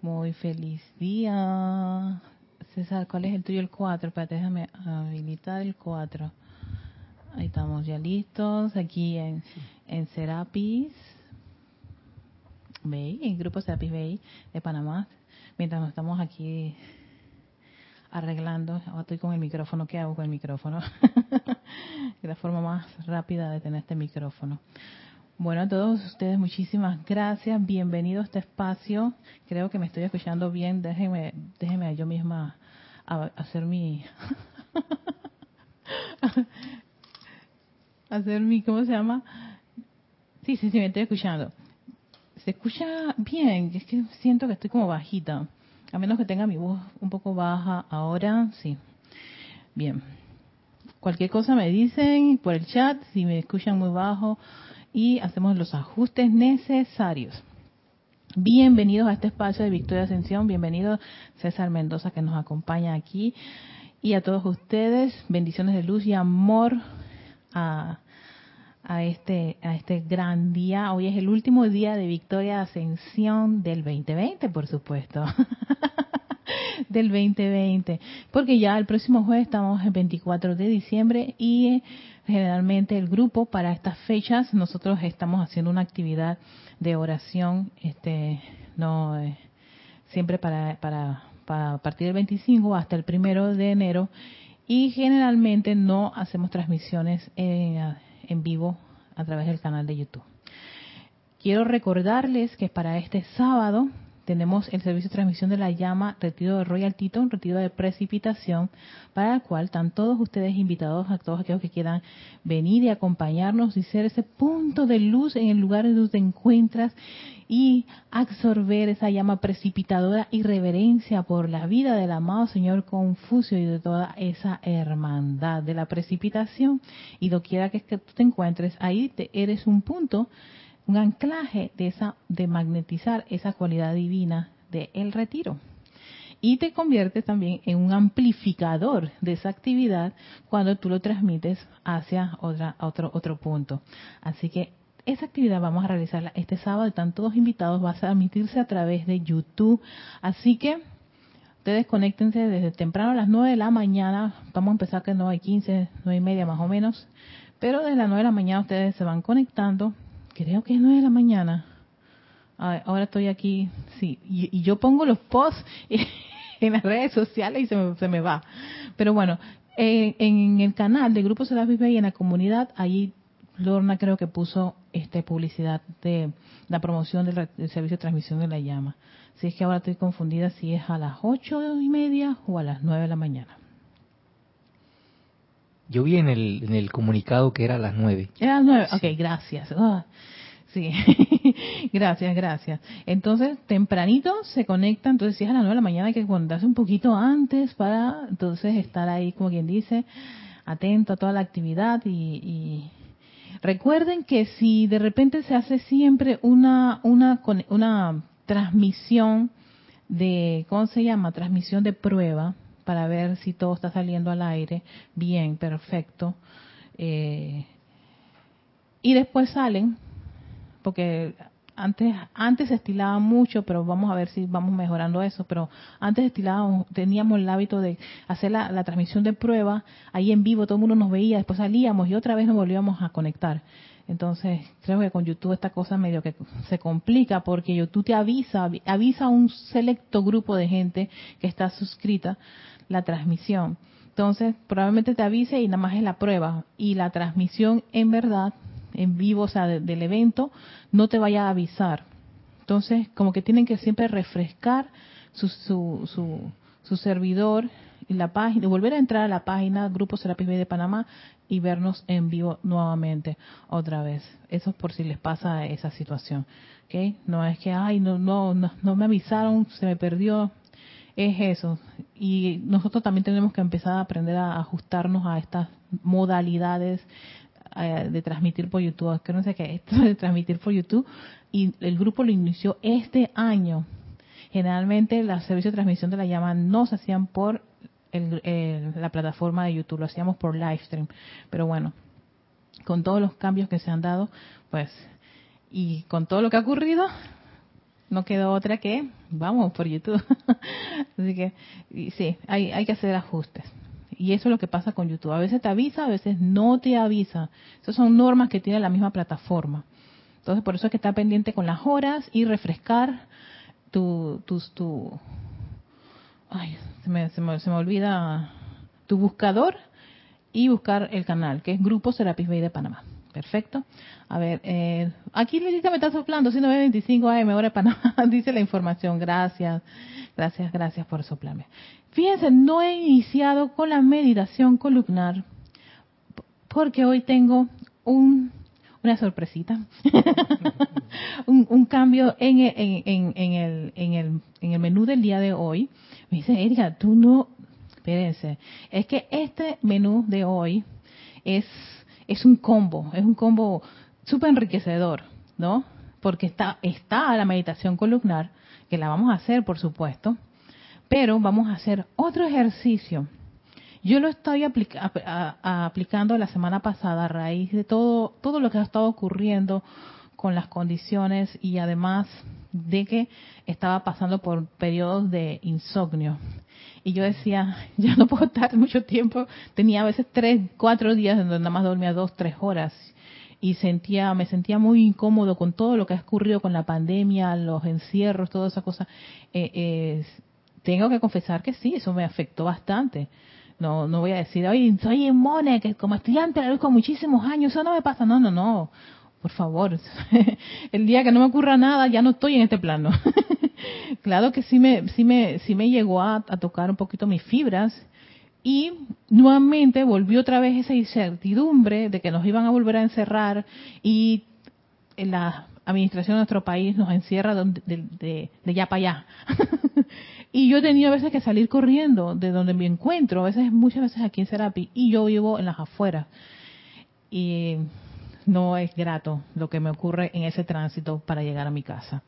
Muy feliz día. César, ¿cuál es el tuyo? El 4. Espérate, déjame habilitar el 4. Ahí estamos ya listos. Aquí en, en Serapis Bay, en Grupo Serapis Bay de Panamá. Mientras nos estamos aquí arreglando. Ahora estoy con el micrófono. ¿Qué hago con el micrófono? la forma más rápida de tener este micrófono. Bueno, a todos ustedes muchísimas gracias. Bienvenido a este espacio. Creo que me estoy escuchando bien. Déjenme, déjenme yo misma hacer mi... hacer mi... ¿Cómo se llama? Sí, sí, sí, me estoy escuchando. Se escucha bien. Es que siento que estoy como bajita. A menos que tenga mi voz un poco baja ahora, sí. Bien. Cualquier cosa me dicen por el chat, si me escuchan muy bajo y hacemos los ajustes necesarios. Bienvenidos a este espacio de Victoria Ascensión, bienvenido César Mendoza que nos acompaña aquí y a todos ustedes, bendiciones de luz y amor a, a este a este gran día. Hoy es el último día de Victoria Ascensión del 2020, por supuesto. del 2020, porque ya el próximo jueves estamos el 24 de diciembre y generalmente el grupo para estas fechas nosotros estamos haciendo una actividad de oración este no eh, siempre para, para para partir del 25 hasta el primero de enero y generalmente no hacemos transmisiones en, en vivo a través del canal de YouTube. Quiero recordarles que para este sábado tenemos el servicio de transmisión de la llama, retiro de Royal un retiro de precipitación, para el cual están todos ustedes invitados a todos aquellos que quieran venir y acompañarnos y ser ese punto de luz en el lugar donde te encuentras y absorber esa llama precipitadora y reverencia por la vida del amado Señor Confucio y de toda esa hermandad de la precipitación. Y lo quiera que tú te encuentres, ahí te, eres un punto un anclaje de esa de magnetizar esa cualidad divina del el retiro. Y te conviertes también en un amplificador de esa actividad cuando tú lo transmites hacia otra, otro, otro punto. Así que esa actividad vamos a realizarla este sábado, están todos invitados, va a transmitirse a través de YouTube. Así que ustedes conéctense desde temprano a las 9 de la mañana, vamos a empezar que no hay 15, 9 y media más o menos, pero desde las 9 de la mañana ustedes se van conectando creo que es 9 de la mañana. Ahora estoy aquí, sí, y, yo pongo los posts en las redes sociales y se me, se me va. Pero bueno, en, el canal de Grupo Serapis Bay y en la comunidad, ahí Lorna creo que puso este publicidad de la promoción del, servicio de transmisión de la llama. Si es que ahora estoy confundida si es a las ocho y media o a las nueve de la mañana. Yo vi en el, en el comunicado que era a las nueve. Era a las nueve, ok, gracias. Ah, sí, gracias, gracias. Entonces, tempranito se conecta, entonces si es a las nueve de la mañana hay que contarse un poquito antes para entonces estar ahí, como quien dice, atento a toda la actividad y, y recuerden que si de repente se hace siempre una, una, una transmisión de, ¿cómo se llama? Transmisión de prueba, para ver si todo está saliendo al aire bien, perfecto. Eh, y después salen, porque antes antes se estilaba mucho, pero vamos a ver si vamos mejorando eso. Pero antes estilábamos, teníamos el hábito de hacer la, la, transmisión de prueba ahí en vivo, todo el mundo nos veía, después salíamos y otra vez nos volvíamos a conectar. Entonces, creo que con YouTube esta cosa medio que se complica porque YouTube te avisa, avisa a un selecto grupo de gente que está suscrita la transmisión. Entonces, probablemente te avise y nada más es la prueba. Y la transmisión en verdad, en vivo, o sea, del evento, no te vaya a avisar. Entonces, como que tienen que siempre refrescar su, su, su, su servidor y la página, volver a entrar a la página Grupo Serapis Bay de Panamá y vernos en vivo nuevamente otra vez. Eso es por si les pasa esa situación. ¿okay? No es que, ay, no, no, no, no me avisaron, se me perdió es eso. Y nosotros también tenemos que empezar a aprender a ajustarnos a estas modalidades eh, de transmitir por YouTube. Que no sé qué, esto de transmitir por YouTube. Y el grupo lo inició este año. Generalmente los servicios de transmisión de la llama no se hacían por la plataforma de YouTube, lo hacíamos por livestream. Pero bueno, con todos los cambios que se han dado, pues, y con todo lo que ha ocurrido, no quedó otra que, vamos, por YouTube. Así que, sí, hay, hay que hacer ajustes. Y eso es lo que pasa con YouTube. A veces te avisa, a veces no te avisa. Esas son normas que tiene la misma plataforma. Entonces, por eso es que está pendiente con las horas y refrescar tu, tu, tu ay, se me, se me, se me olvida, tu buscador y buscar el canal, que es Grupo Serapis Bay de Panamá. Perfecto. A ver, eh, aquí Lilita me está soplando, 125 AM, hora de Panamá, dice la información. Gracias, gracias, gracias por soplarme. Fíjense, no he iniciado con la meditación columnar porque hoy tengo un, una sorpresita, un, un, cambio en, en, en, en, el, en, el, en el menú del día de hoy. Me dice, Erika, tú no, espérense, es que este menú de hoy es, es un combo, es un combo súper enriquecedor, ¿no? Porque está, está la meditación columnar, que la vamos a hacer, por supuesto, pero vamos a hacer otro ejercicio. Yo lo estoy aplica a, aplicando la semana pasada a raíz de todo, todo lo que ha estado ocurriendo con las condiciones y además de que estaba pasando por periodos de insomnio. Y yo decía, ya no puedo estar mucho tiempo. Tenía a veces tres, cuatro días donde nada más dormía dos, tres horas. Y sentía, me sentía muy incómodo con todo lo que ha ocurrido con la pandemia, los encierros, toda esa cosa. Eh, eh, tengo que confesar que sí, eso me afectó bastante. No, no voy a decir, oye, soy inmune, que como estudiante la luz con muchísimos años, eso no me pasa. No, no, no. Por favor, el día que no me ocurra nada, ya no estoy en este plano. claro que sí me, sí me, sí me llegó a, tocar un poquito mis fibras y nuevamente volvió otra vez esa incertidumbre de que nos iban a volver a encerrar y la administración de nuestro país nos encierra de, de, de, de ya para allá. Y yo he tenido a veces que salir corriendo de donde me encuentro, a veces, muchas veces aquí en Serapi, y yo vivo en las afueras. Y no es grato lo que me ocurre en ese tránsito para llegar a mi casa.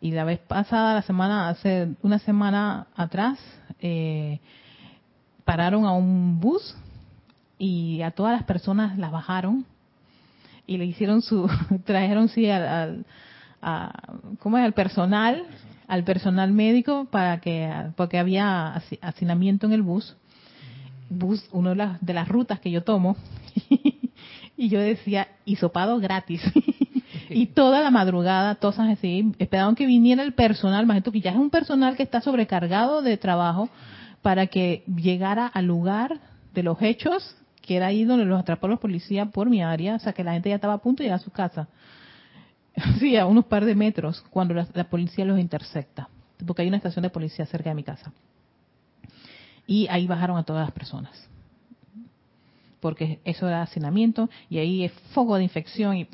Y la vez pasada, la semana, hace una semana atrás, eh, pararon a un bus y a todas las personas las bajaron y le hicieron su, trajeron sí al, al a, ¿cómo es? al personal al personal médico para que porque había hacinamiento en el bus. Bus una de las, de las rutas que yo tomo. Y yo decía hisopado gratis. Y toda la madrugada todas así esperaban que viniera el personal. Más que ya es un personal que está sobrecargado de trabajo para que llegara al lugar de los hechos que era ahí donde los atrapó los policías por mi área. O sea que la gente ya estaba a punto de llegar a su casa sí, a unos par de metros, cuando la, policía los intersecta, porque hay una estación de policía cerca de mi casa. Y ahí bajaron a todas las personas, porque eso era hacinamiento y ahí es foco de infección y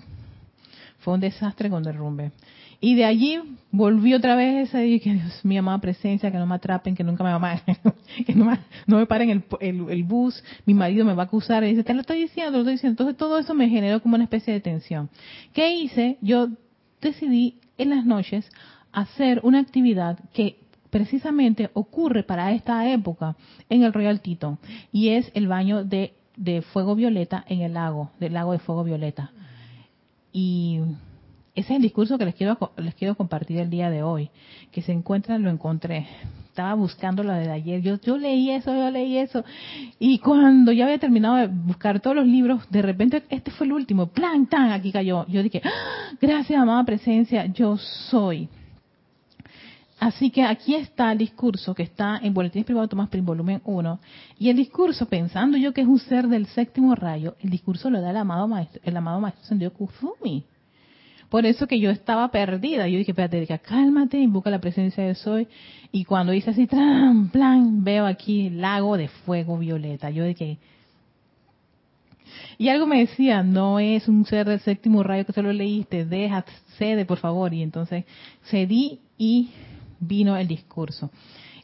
fue un desastre con derrumbe. Y de allí volví otra vez ese día que Dios mi amada presencia, que no me atrapen, que nunca me que no me, no me paren el, el, el, bus, mi marido me va a acusar, y dice, te lo estoy diciendo, lo estoy diciendo. Entonces todo eso me generó como una especie de tensión. ¿Qué hice? Yo decidí en las noches hacer una actividad que precisamente ocurre para esta época en el Royal Tito, y es el baño de, de fuego violeta en el lago, del lago de fuego violeta. Y ese es el discurso que les quiero les quiero compartir el día de hoy, que se encuentra, lo encontré. Estaba buscando lo de ayer. Yo yo leí eso, yo leí eso. Y cuando ya había terminado de buscar todos los libros, de repente este fue el último, plan tan aquí cayó. Yo dije, ¡Ah! "Gracias, amada presencia, yo soy." Así que aquí está el discurso que está en Boletines Privados Tomás Prim, volumen 1. Y el discurso, pensando yo que es un ser del séptimo rayo, el discurso lo da el amado maestro, el amado maestro Sendio Kuzumi. Por eso que yo estaba perdida. Yo dije, espérate, cálmate, invoca la presencia de Soy. Y cuando hice así, tran, plan, veo aquí lago de fuego violeta. Yo dije, y algo me decía, no es un ser del séptimo rayo que solo leíste, deja, cede por favor. Y entonces cedí y vino el discurso.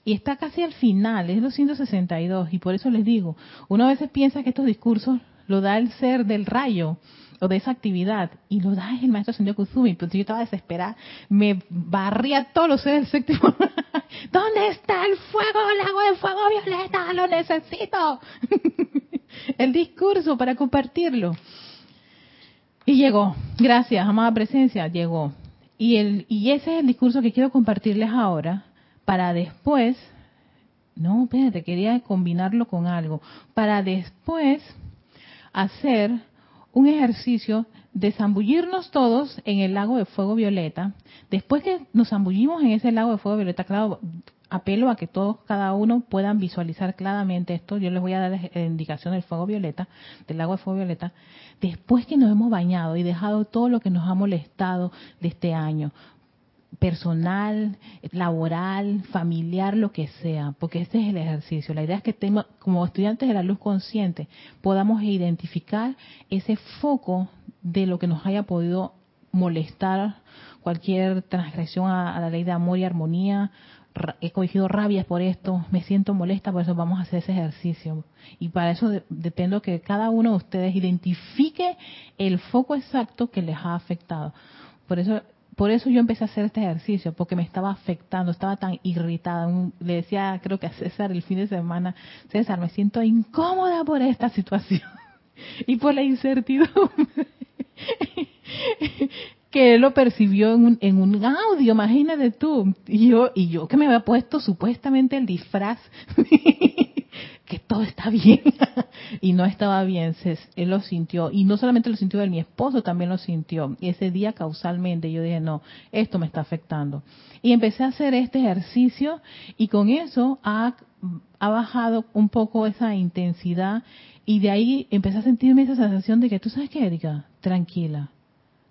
Y está casi al final, es 262, y por eso les digo, uno a veces piensa que estos discursos lo da el ser del rayo, o de esa actividad y lo da el maestro Sendio Kuzumi, pero yo estaba desesperada, me barría todos los seres del séptimo. ¿Dónde está el fuego, el agua de fuego violeta? Lo necesito. el discurso para compartirlo. Y llegó, gracias, amada presencia, llegó. Y, el, y ese es el discurso que quiero compartirles ahora para después, no, espérate, quería combinarlo con algo, para después hacer un ejercicio de zambullirnos todos en el lago de fuego violeta. Después que nos zambullimos en ese lago de fuego violeta, claro, apelo a que todos, cada uno puedan visualizar claramente esto. Yo les voy a dar la indicación del fuego violeta, del lago de fuego violeta. Después que nos hemos bañado y dejado todo lo que nos ha molestado de este año, personal, laboral, familiar, lo que sea, porque este es el ejercicio. La idea es que como estudiantes de la luz consciente podamos identificar ese foco de lo que nos haya podido molestar, cualquier transgresión a, la ley de amor y armonía, he cogido rabias por esto, me siento molesta, por eso vamos a hacer ese ejercicio. Y para eso dependo que cada uno de ustedes identifique el foco exacto que les ha afectado. Por eso por eso yo empecé a hacer este ejercicio, porque me estaba afectando, estaba tan irritada. Le decía, creo que a César el fin de semana, César, me siento incómoda por esta situación y por la incertidumbre. que él lo percibió en un, en un audio, imagínate tú. Y yo, y yo que me había puesto supuestamente el disfraz que todo está bien. Y no estaba bien, él lo sintió. Y no solamente lo sintió él, mi esposo también lo sintió. Y ese día causalmente yo dije no, esto me está afectando y empecé a hacer este ejercicio y con eso ha, ha bajado un poco esa intensidad. Y de ahí empecé a sentirme esa sensación de que tú sabes qué Erika, tranquila,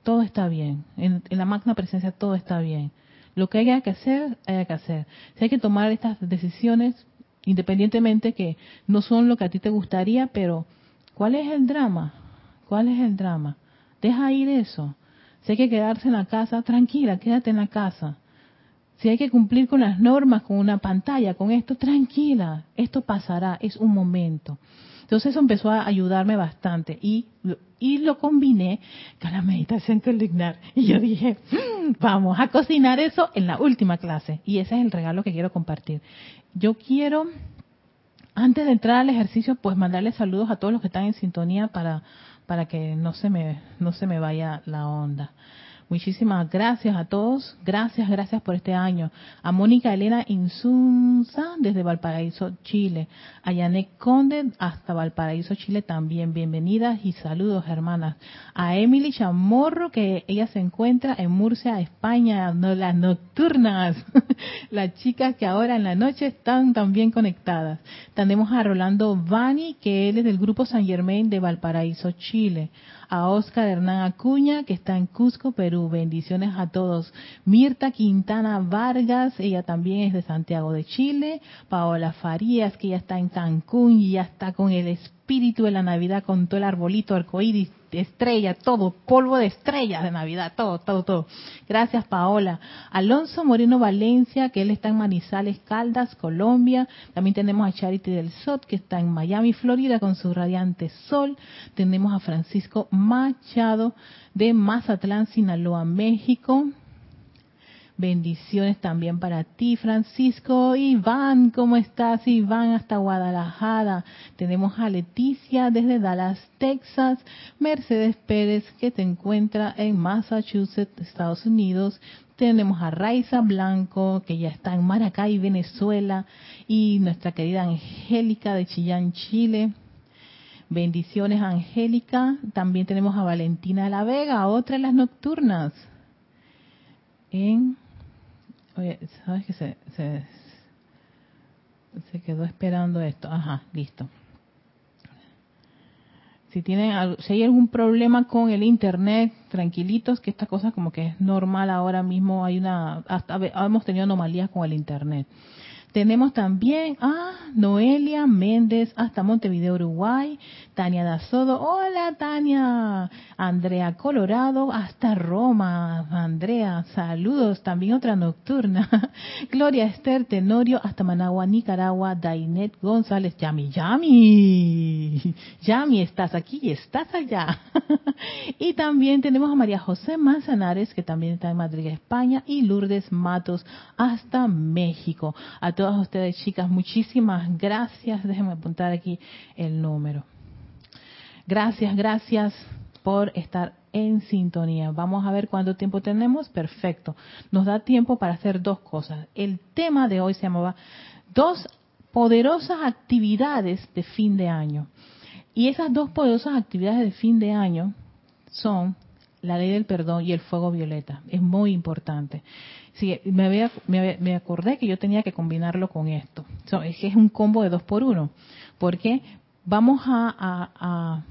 todo está bien, en, en la magna presencia todo está bien. Lo que haya que hacer, haya que hacer. Si hay que tomar estas decisiones, independientemente que no son lo que a ti te gustaría, pero ¿cuál es el drama? ¿Cuál es el drama? Deja ir eso. Si hay que quedarse en la casa, tranquila, quédate en la casa. Si hay que cumplir con las normas, con una pantalla, con esto, tranquila, esto pasará, es un momento. Entonces eso empezó a ayudarme bastante y, y lo combiné con la meditación columnar. Y yo dije, mm, vamos a cocinar eso en la última clase. Y ese es el regalo que quiero compartir yo quiero, antes de entrar al ejercicio, pues mandarle saludos a todos los que están en sintonía para, para que no se me, no se me vaya la onda. Muchísimas gracias a todos. Gracias, gracias por este año. A Mónica Elena Insunza desde Valparaíso, Chile. A Yanek Conde hasta Valparaíso, Chile también. Bienvenidas y saludos, hermanas. A Emily Chamorro, que ella se encuentra en Murcia, España, no, las nocturnas. las chicas que ahora en la noche están también conectadas. Tenemos a Rolando Vani, que él es del grupo San Germain de Valparaíso, Chile a Oscar Hernán Acuña, que está en Cusco, Perú. Bendiciones a todos. Mirta Quintana Vargas, ella también es de Santiago de Chile. Paola Farías, que ya está en Cancún y ya está con el espíritu de la Navidad, con todo el arbolito arcoíris estrella, todo, polvo de estrellas de Navidad, todo, todo, todo. Gracias, Paola. Alonso Moreno Valencia, que él está en Manizales, Caldas, Colombia. También tenemos a Charity del Sot, que está en Miami, Florida, con su radiante sol. Tenemos a Francisco Machado de Mazatlán, Sinaloa, México. Bendiciones también para ti, Francisco. Iván, ¿cómo estás? Iván hasta Guadalajara. Tenemos a Leticia desde Dallas, Texas. Mercedes Pérez, que te encuentra en Massachusetts, Estados Unidos. Tenemos a Raiza Blanco, que ya está en Maracay, Venezuela. Y nuestra querida Angélica de Chillán, Chile. Bendiciones, Angélica. También tenemos a Valentina de la Vega, otra de las nocturnas. En ¿sabes que se, se, se quedó esperando esto? Ajá, listo. Si tienen, si hay algún problema con el internet, tranquilitos, que esta cosa como que es normal ahora mismo. Hay una, hasta hemos tenido anomalías con el internet. Tenemos también a Noelia Méndez hasta Montevideo, Uruguay. Tania Dazodo, hola Tania. Andrea Colorado hasta Roma. Andrea, saludos. También otra nocturna. Gloria Esther Tenorio hasta Managua, Nicaragua. Dainet González, Yami, Yami. Yami, estás aquí y estás allá. y también tenemos a María José Manzanares, que también está en Madrid, España. Y Lourdes Matos hasta México. Todas ustedes, chicas, muchísimas gracias. Déjenme apuntar aquí el número. Gracias, gracias por estar en sintonía. Vamos a ver cuánto tiempo tenemos. Perfecto. Nos da tiempo para hacer dos cosas. El tema de hoy se llamaba dos poderosas actividades de fin de año. Y esas dos poderosas actividades de fin de año son la ley del perdón y el fuego violeta. Es muy importante. Sí, me, me, acordé que yo tenía que combinarlo con esto. es que es un combo de dos por uno. Porque vamos a,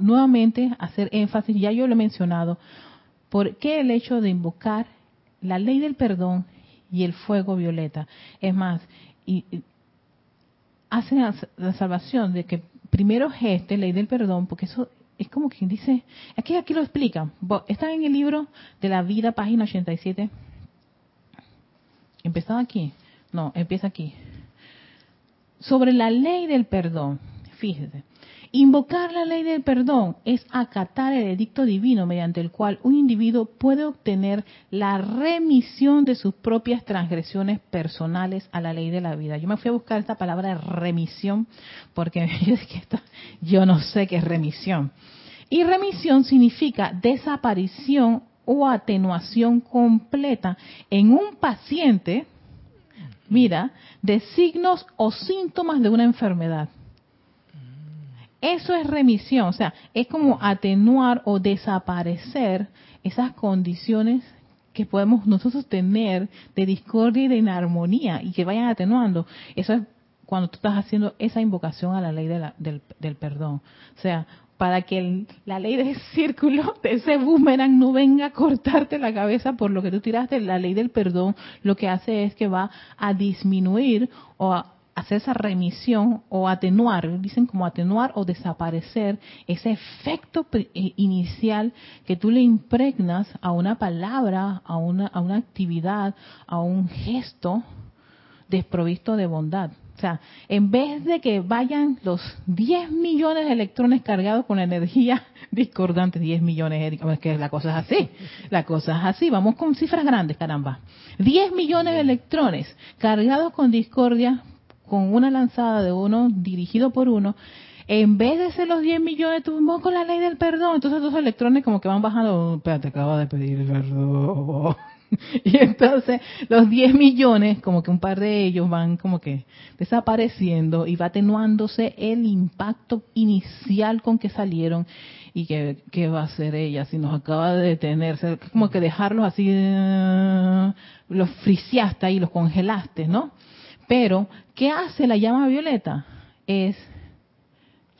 nuevamente hacer énfasis, ya yo lo he mencionado, ¿por qué el hecho de invocar la ley del perdón y el fuego violeta? Es más, y, hace la salvación de que primero es este, ley del perdón, porque eso es como quien dice, aquí aquí lo explica. Está en el libro de la vida, página 87. ¿Empezaba aquí? No, empieza aquí. Sobre la ley del perdón. Fíjese, invocar la ley del perdón es acatar el edicto divino mediante el cual un individuo puede obtener la remisión de sus propias transgresiones personales a la ley de la vida. Yo me fui a buscar esta palabra remisión porque yo no sé qué es remisión. Y remisión significa desaparición o atenuación completa en un paciente, mira, de signos o síntomas de una enfermedad. Eso es remisión, o sea, es como atenuar o desaparecer esas condiciones que podemos nosotros tener de discordia y de inarmonía y que vayan atenuando. Eso es cuando tú estás haciendo esa invocación a la ley del, del, perdón. O sea, para que la ley del círculo, de ese boomerang, no venga a cortarte la cabeza por lo que tú tiraste, la ley del perdón lo que hace es que va a disminuir o a hacer esa remisión o atenuar, dicen como atenuar o desaparecer ese efecto eh, inicial que tú le impregnas a una palabra, a una, a una actividad, a un gesto desprovisto de bondad. O sea, en vez de que vayan los 10 millones de electrones cargados con energía discordante, 10 millones, es que la cosa es así, la cosa es así, vamos con cifras grandes, caramba. 10 millones de electrones cargados con discordia, con una lanzada de uno dirigido por uno, en vez de ser los 10 millones, tuvimos con la ley del perdón. Entonces, los electrones como que van bajando. Espérate, acabo de pedir perdón. Y entonces, los 10 millones, como que un par de ellos van como que desapareciendo y va atenuándose el impacto inicial con que salieron. Y que, ¿qué va a hacer ella si nos acaba de detenerse? Como que dejarlos así, eh, los friciaste y los congelaste, ¿no? Pero, ¿qué hace la llama violeta? Es,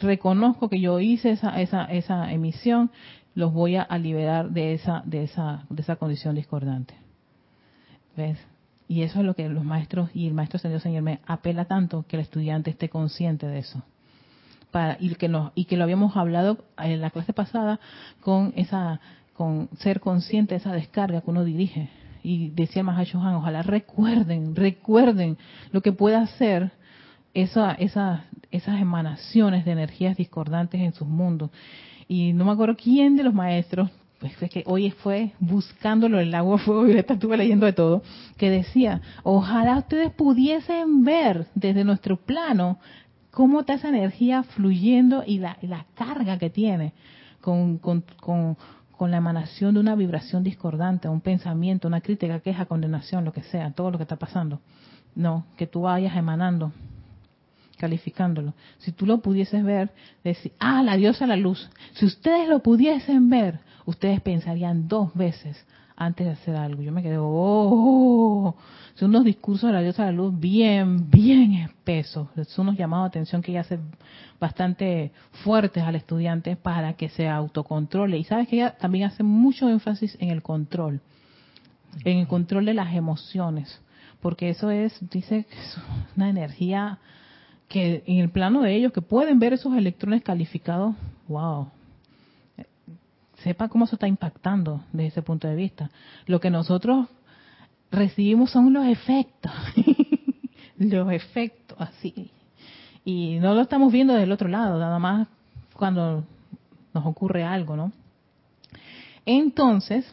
reconozco que yo hice esa, esa, esa emisión, los voy a, liberar de esa, de, esa, de esa condición discordante. ¿Ves? Y eso es lo que los maestros y el maestro Señor Señor me apela tanto que el estudiante esté consciente de eso. Para, y, que nos, y que lo habíamos hablado en la clase pasada con esa con ser consciente de esa descarga que uno dirige y decía Mahashohan, ojalá recuerden, recuerden lo que puede hacer esa, esa, esas emanaciones de energías discordantes en sus mundos. Y no me acuerdo quién de los maestros, pues es que hoy fue buscándolo el agua, fuego violeta, estuve leyendo de todo, que decía, ojalá ustedes pudiesen ver desde nuestro plano cómo está esa energía fluyendo y la, la carga que tiene con, con, con con la emanación de una vibración discordante, un pensamiento, una crítica, queja, condenación, lo que sea, todo lo que está pasando. No, que tú vayas emanando, calificándolo. Si tú lo pudieses ver, decir, ah, la diosa la luz. Si ustedes lo pudiesen ver, ustedes pensarían dos veces antes de hacer algo. Yo me quedé, oh, son unos discursos de la diosa de la luz bien, bien espesos. Son unos llamados de atención que ella hace bastante fuertes al estudiante para que se autocontrole. Y sabes que ella también hace mucho énfasis en el control, en el control de las emociones. Porque eso es, dice, es una energía que en el plano de ellos, que pueden ver esos electrones calificados, wow, sepa cómo eso está impactando desde ese punto de vista. Lo que nosotros recibimos son los efectos, los efectos así. Y no lo estamos viendo del otro lado, nada más cuando nos ocurre algo, ¿no? Entonces,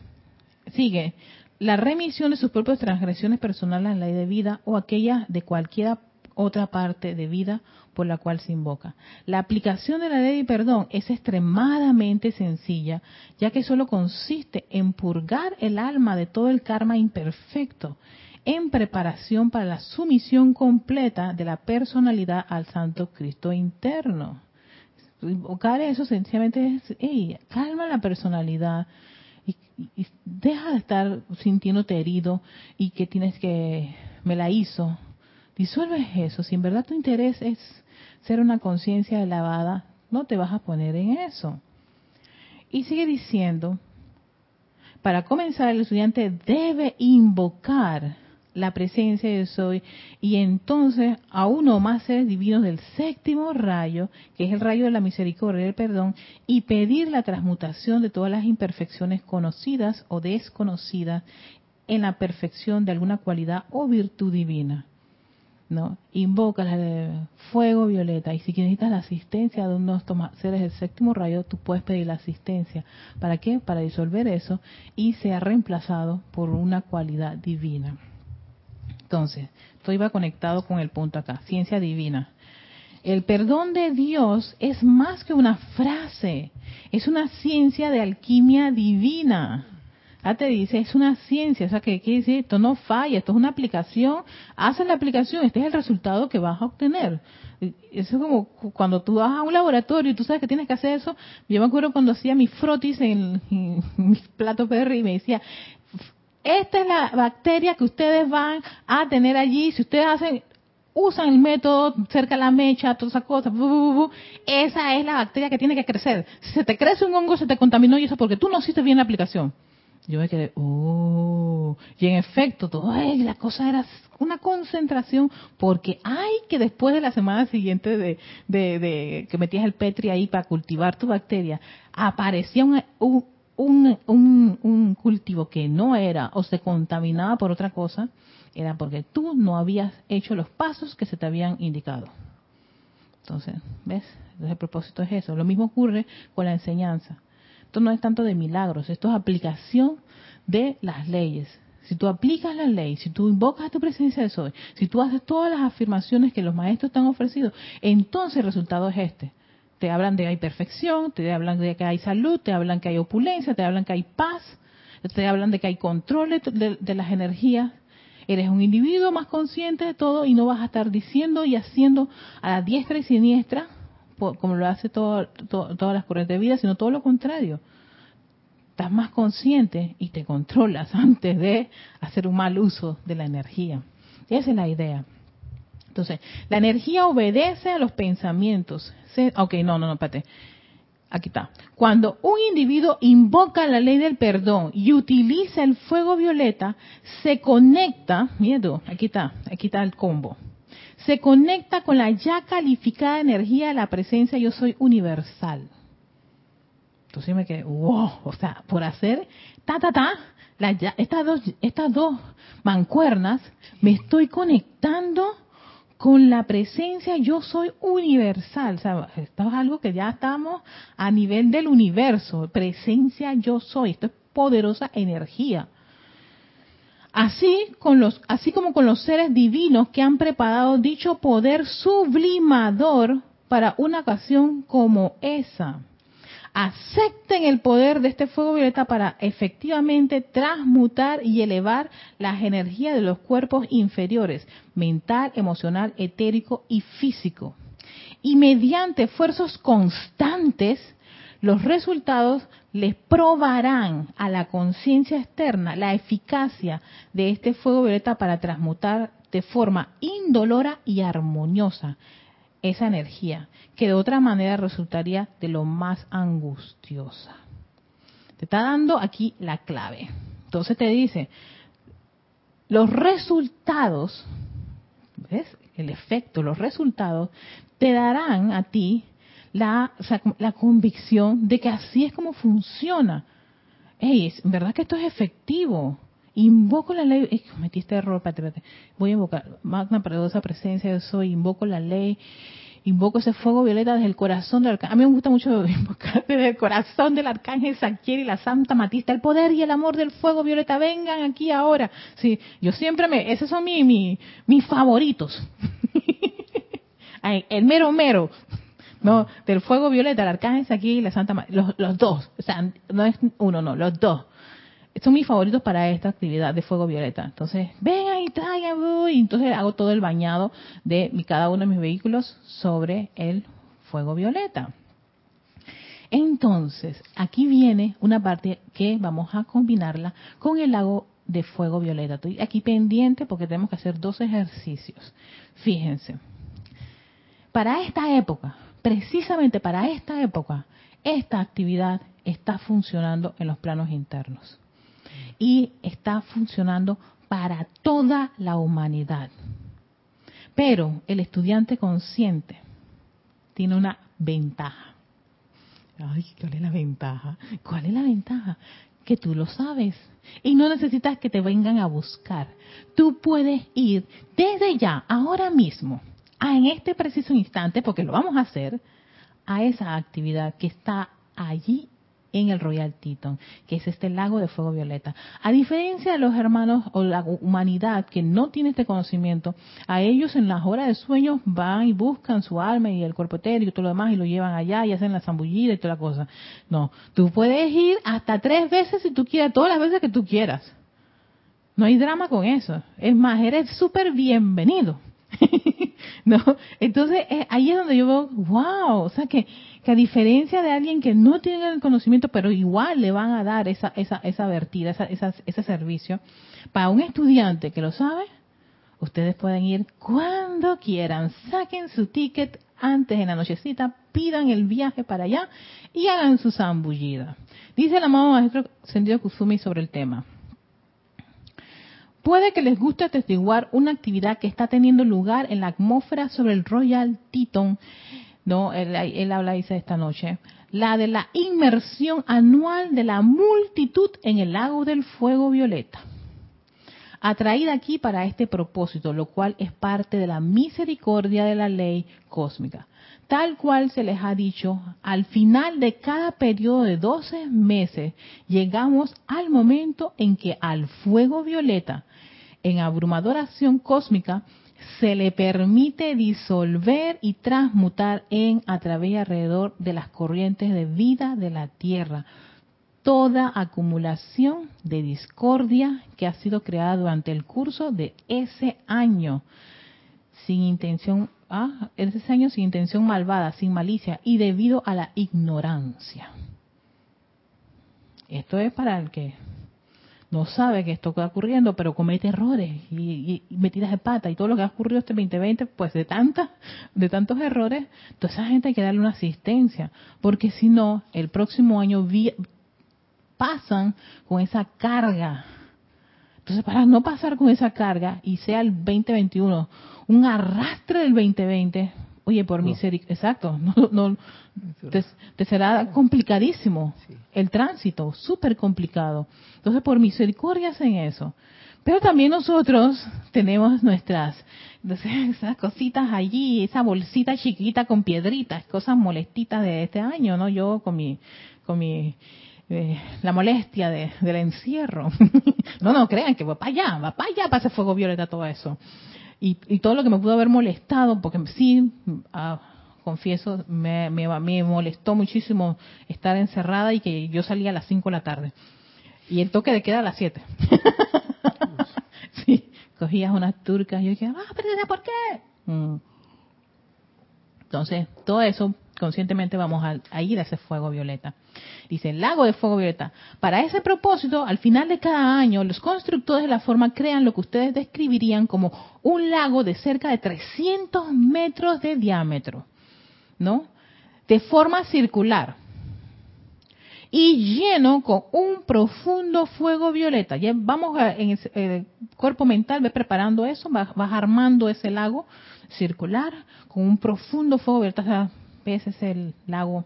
sigue, la remisión de sus propias transgresiones personales en la ley de vida o aquellas de cualquier otra parte de vida por la cual se invoca. La aplicación de la ley de perdón es extremadamente sencilla, ya que solo consiste en purgar el alma de todo el karma imperfecto en preparación para la sumisión completa de la personalidad al Santo Cristo interno. Invocar eso sencillamente es, hey, calma la personalidad y, y, deja de estar sintiéndote herido y que tienes que, me la hizo. Disuelves eso. Si en verdad tu interés es ser una conciencia elevada, no te vas a poner en eso. Y sigue diciendo, para comenzar el estudiante debe invocar la presencia de soy y entonces a uno más seres divinos del séptimo rayo, que es el rayo de la misericordia y del perdón, y pedir la transmutación de todas las imperfecciones conocidas o desconocidas en la perfección de alguna cualidad o virtud divina. ¿No? Invoca la de fuego violeta y si necesitas la asistencia de unos seres del séptimo rayo, tú puedes pedir la asistencia. ¿Para qué? Para disolver eso y sea reemplazado por una cualidad divina. Entonces, esto iba conectado con el punto acá, ciencia divina. El perdón de Dios es más que una frase, es una ciencia de alquimia divina. Ah, te dice, es una ciencia, o sea, que quiere decir, esto no falla, esto es una aplicación, haces la aplicación, este es el resultado que vas a obtener. Eso es como cuando tú vas a un laboratorio y tú sabes que tienes que hacer eso. Yo me acuerdo cuando hacía mis frotis en, en mis platos perri y me decía, esta es la bacteria que ustedes van a tener allí. Si ustedes hacen, usan el método cerca la mecha, todas esas cosas, esa es la bacteria que tiene que crecer. Si se te crece un hongo, se te contaminó y eso porque tú no hiciste bien la aplicación. Yo me quedé, oh, y en efecto, todo, ay, la cosa era una concentración, porque hay que después de la semana siguiente de, de, que metías el petri ahí para cultivar tu bacteria, aparecía un, un, un, un, cultivo que no era o se contaminaba por otra cosa, era porque tú no habías hecho los pasos que se te habían indicado. Entonces, ¿ves? Entonces el propósito es eso. Lo mismo ocurre con la enseñanza. Esto no es tanto de milagros, esto es aplicación de las leyes. Si tú aplicas la ley, si tú invocas a tu presencia de soy, si tú haces todas las afirmaciones que los maestros te han ofrecido, entonces el resultado es este te hablan de que hay perfección, te hablan de que hay salud, te hablan que hay opulencia, te hablan que hay paz, te hablan de que hay control de, las energías. Eres un individuo más consciente de todo y no vas a estar diciendo y haciendo a la diestra y siniestra, como lo hace todo, todas las corrientes de vida, sino todo lo contrario. Estás más consciente y te controlas antes de hacer un mal uso de la energía. Esa es la idea. Entonces, la energía obedece a los pensamientos. Ok, no, no, no, espérate. Aquí está. Cuando un individuo invoca la ley del perdón y utiliza el fuego violeta, se conecta, miedo, aquí está, aquí está el combo. Se conecta con la ya calificada energía de la presencia yo soy universal. Entonces me quedé, wow, o sea, por hacer ta ta ta, estas dos estas dos mancuernas me estoy conectando con la presencia yo soy universal. O sea, esto es algo que ya estamos a nivel del universo. Presencia yo soy. Esto es poderosa energía. Así, como con los seres divinos que han preparado dicho poder sublimador para una ocasión como esa acepten el poder de este fuego violeta para efectivamente transmutar y elevar las energías de los cuerpos inferiores, mental, emocional, etérico y físico. Y mediante esfuerzos constantes, los resultados les probarán a la conciencia externa la eficacia de este fuego violeta para transmutar de forma indolora y armoniosa esa energía, que de otra manera resultaría de lo más angustiosa. Te está dando aquí la clave. Entonces te dice, los resultados, ¿ves? El efecto, los resultados, te darán a ti la, la convicción de que así es como funciona. Ey, es verdad que esto es efectivo. Invoco la ley. metiste error, espérate, Voy a invocar. Magna poderosa presencia, yo soy. Invoco la ley. Invoco ese fuego violeta desde el corazón del arcángel. A mí me gusta mucho invocar desde el corazón del arcángel Saquiel y la Santa Matista. El poder y el amor del fuego violeta, vengan aquí ahora. Sí, yo siempre me. Esos son mis, mis favoritos. Ay, el mero mero. No, del fuego violeta, el arcángel aquí la Santa los, los dos, o sea, no es uno, no, los dos. Son mis favoritos para esta actividad de fuego violeta. Entonces, vengan y traigan, y entonces hago todo el bañado de mi, cada uno de mis vehículos sobre el fuego violeta. Entonces, aquí viene una parte que vamos a combinarla con el lago de fuego violeta. Estoy aquí pendiente porque tenemos que hacer dos ejercicios. Fíjense, para esta época, precisamente para esta época, esta actividad está funcionando en los planos internos y está funcionando para toda la humanidad. Pero el estudiante consciente tiene una ventaja. Ay, ¿cuál es la ventaja? ¿Cuál es la ventaja? Que tú lo sabes y no necesitas que te vengan a buscar. Tú puedes ir desde ya, ahora mismo, a en este preciso instante, porque lo vamos a hacer, a esa actividad que está allí en el Royal Teton, que es este lago de fuego violeta. A diferencia de los hermanos o la humanidad que no tiene este conocimiento, a ellos en las horas de sueño van y buscan su alma y el cuerpo etérico y todo lo demás y lo llevan allá y hacen la zambullida y toda la cosa. No, tú puedes ir hasta tres veces si tú quieras, todas las veces que tú quieras. No hay drama con eso. Es más, eres súper bienvenido. ¿No? Entonces, eh, ahí es donde yo veo, wow, o sea que, que a diferencia de alguien que no tiene el conocimiento, pero igual le van a dar esa, esa, esa vertida, esa, ese servicio, para un estudiante que lo sabe, ustedes pueden ir cuando quieran, saquen su ticket antes en la nochecita, pidan el viaje para allá y hagan su zambullida. Dice el amado maestro Sendido Kusumi sobre el tema. Puede que les guste atestiguar una actividad que está teniendo lugar en la atmósfera sobre el Royal Teton, no, él, habla dice esta noche, la de la inmersión anual de la multitud en el lago del fuego violeta. Atraída aquí para este propósito, lo cual es parte de la misericordia de la ley cósmica. Tal cual se les ha dicho, al final de cada periodo de 12 meses llegamos al momento en que al fuego violeta en abrumadora acción cósmica, se le permite disolver y transmutar en, a través y alrededor de las corrientes de vida de la Tierra toda acumulación de discordia que ha sido creada durante el curso de ese año, sin intención, ah, ese año sin intención malvada, sin malicia y debido a la ignorancia. Esto es para el que no sabe que esto está ocurriendo, pero comete errores y, metidas de pata y todo lo que ha ocurrido este 2020, pues de tantas, de tantos errores, toda esa gente hay que darle una asistencia, porque si no, el próximo año pasan con esa carga. Entonces, para no pasar con esa carga y sea el 2021 un arrastre del 2020, Oye, por misericordia, exacto, no, no, te, será complicadísimo el tránsito, súper complicado. Entonces, por misericordia hacen eso. Pero también nosotros tenemos nuestras esas cositas allí, esa bolsita chiquita con piedritas, cosas molestitas de este año, ¿no? Yo con mi, con mi, eh, la molestia de, del encierro. no, no, crean que va para allá, va para allá, para ese fuego violeta, todo eso y, todo lo que me pudo haber molestado, porque sí, ah, confieso, me, me, molestó muchísimo estar encerrada y que yo salía a las 5 de la tarde. Y el toque de queda a las 7. sí, cogías unas turcas y yo dije, ah, pero ¿por qué? Mm. Entonces, todo eso conscientemente vamos a, ir a ese fuego violeta. Dice, el lago de fuego violeta. Para ese propósito, al final de cada año, los constructores de la forma crean lo que ustedes describirían como un lago de cerca de 300 metros de diámetro, ¿no? De forma circular. Y lleno con un profundo fuego violeta. Ya vamos a, en el eh, cuerpo mental, ve preparando eso, vas, armando ese lago circular con un profundo fuego violeta ese es el lago,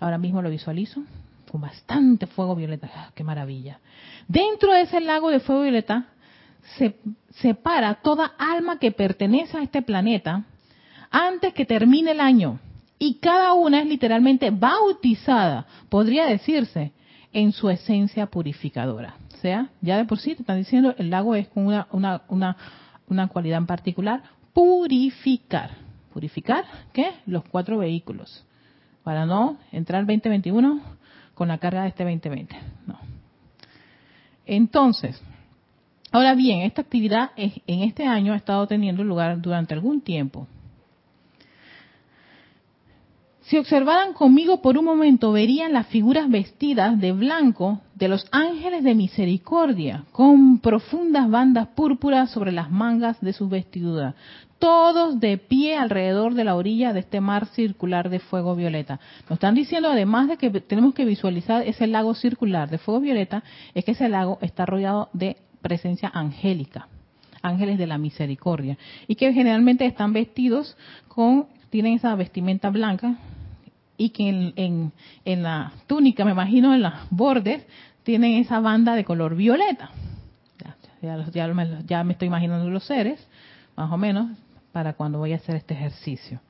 ahora mismo lo visualizo, con bastante fuego violeta. Ah, ¡Qué maravilla! Dentro de ese lago de fuego violeta se separa toda alma que pertenece a este planeta antes que termine el año. Y cada una es literalmente bautizada, podría decirse, en su esencia purificadora. O sea, ya de por sí te están diciendo, el lago es con una, una, una, una cualidad en particular, purificar. Purificar, ¿qué? Los cuatro vehículos, para no entrar 2021 con la carga de este 2020. No. Entonces, ahora bien, esta actividad en este año ha estado teniendo lugar durante algún tiempo. Si observaran conmigo por un momento, verían las figuras vestidas de blanco de los ángeles de misericordia, con profundas bandas púrpuras sobre las mangas de sus vestiduras, todos de pie alrededor de la orilla de este mar circular de fuego violeta. Nos están diciendo, además de que tenemos que visualizar ese lago circular de fuego violeta, es que ese lago está rodeado de presencia angélica, ángeles de la misericordia, y que generalmente están vestidos con, tienen esa vestimenta blanca, y que en, en, la túnica, me imagino en los bordes, tienen esa banda de color violeta. Ya, me, estoy imaginando los seres, más o menos, para cuando voy a hacer este ejercicio.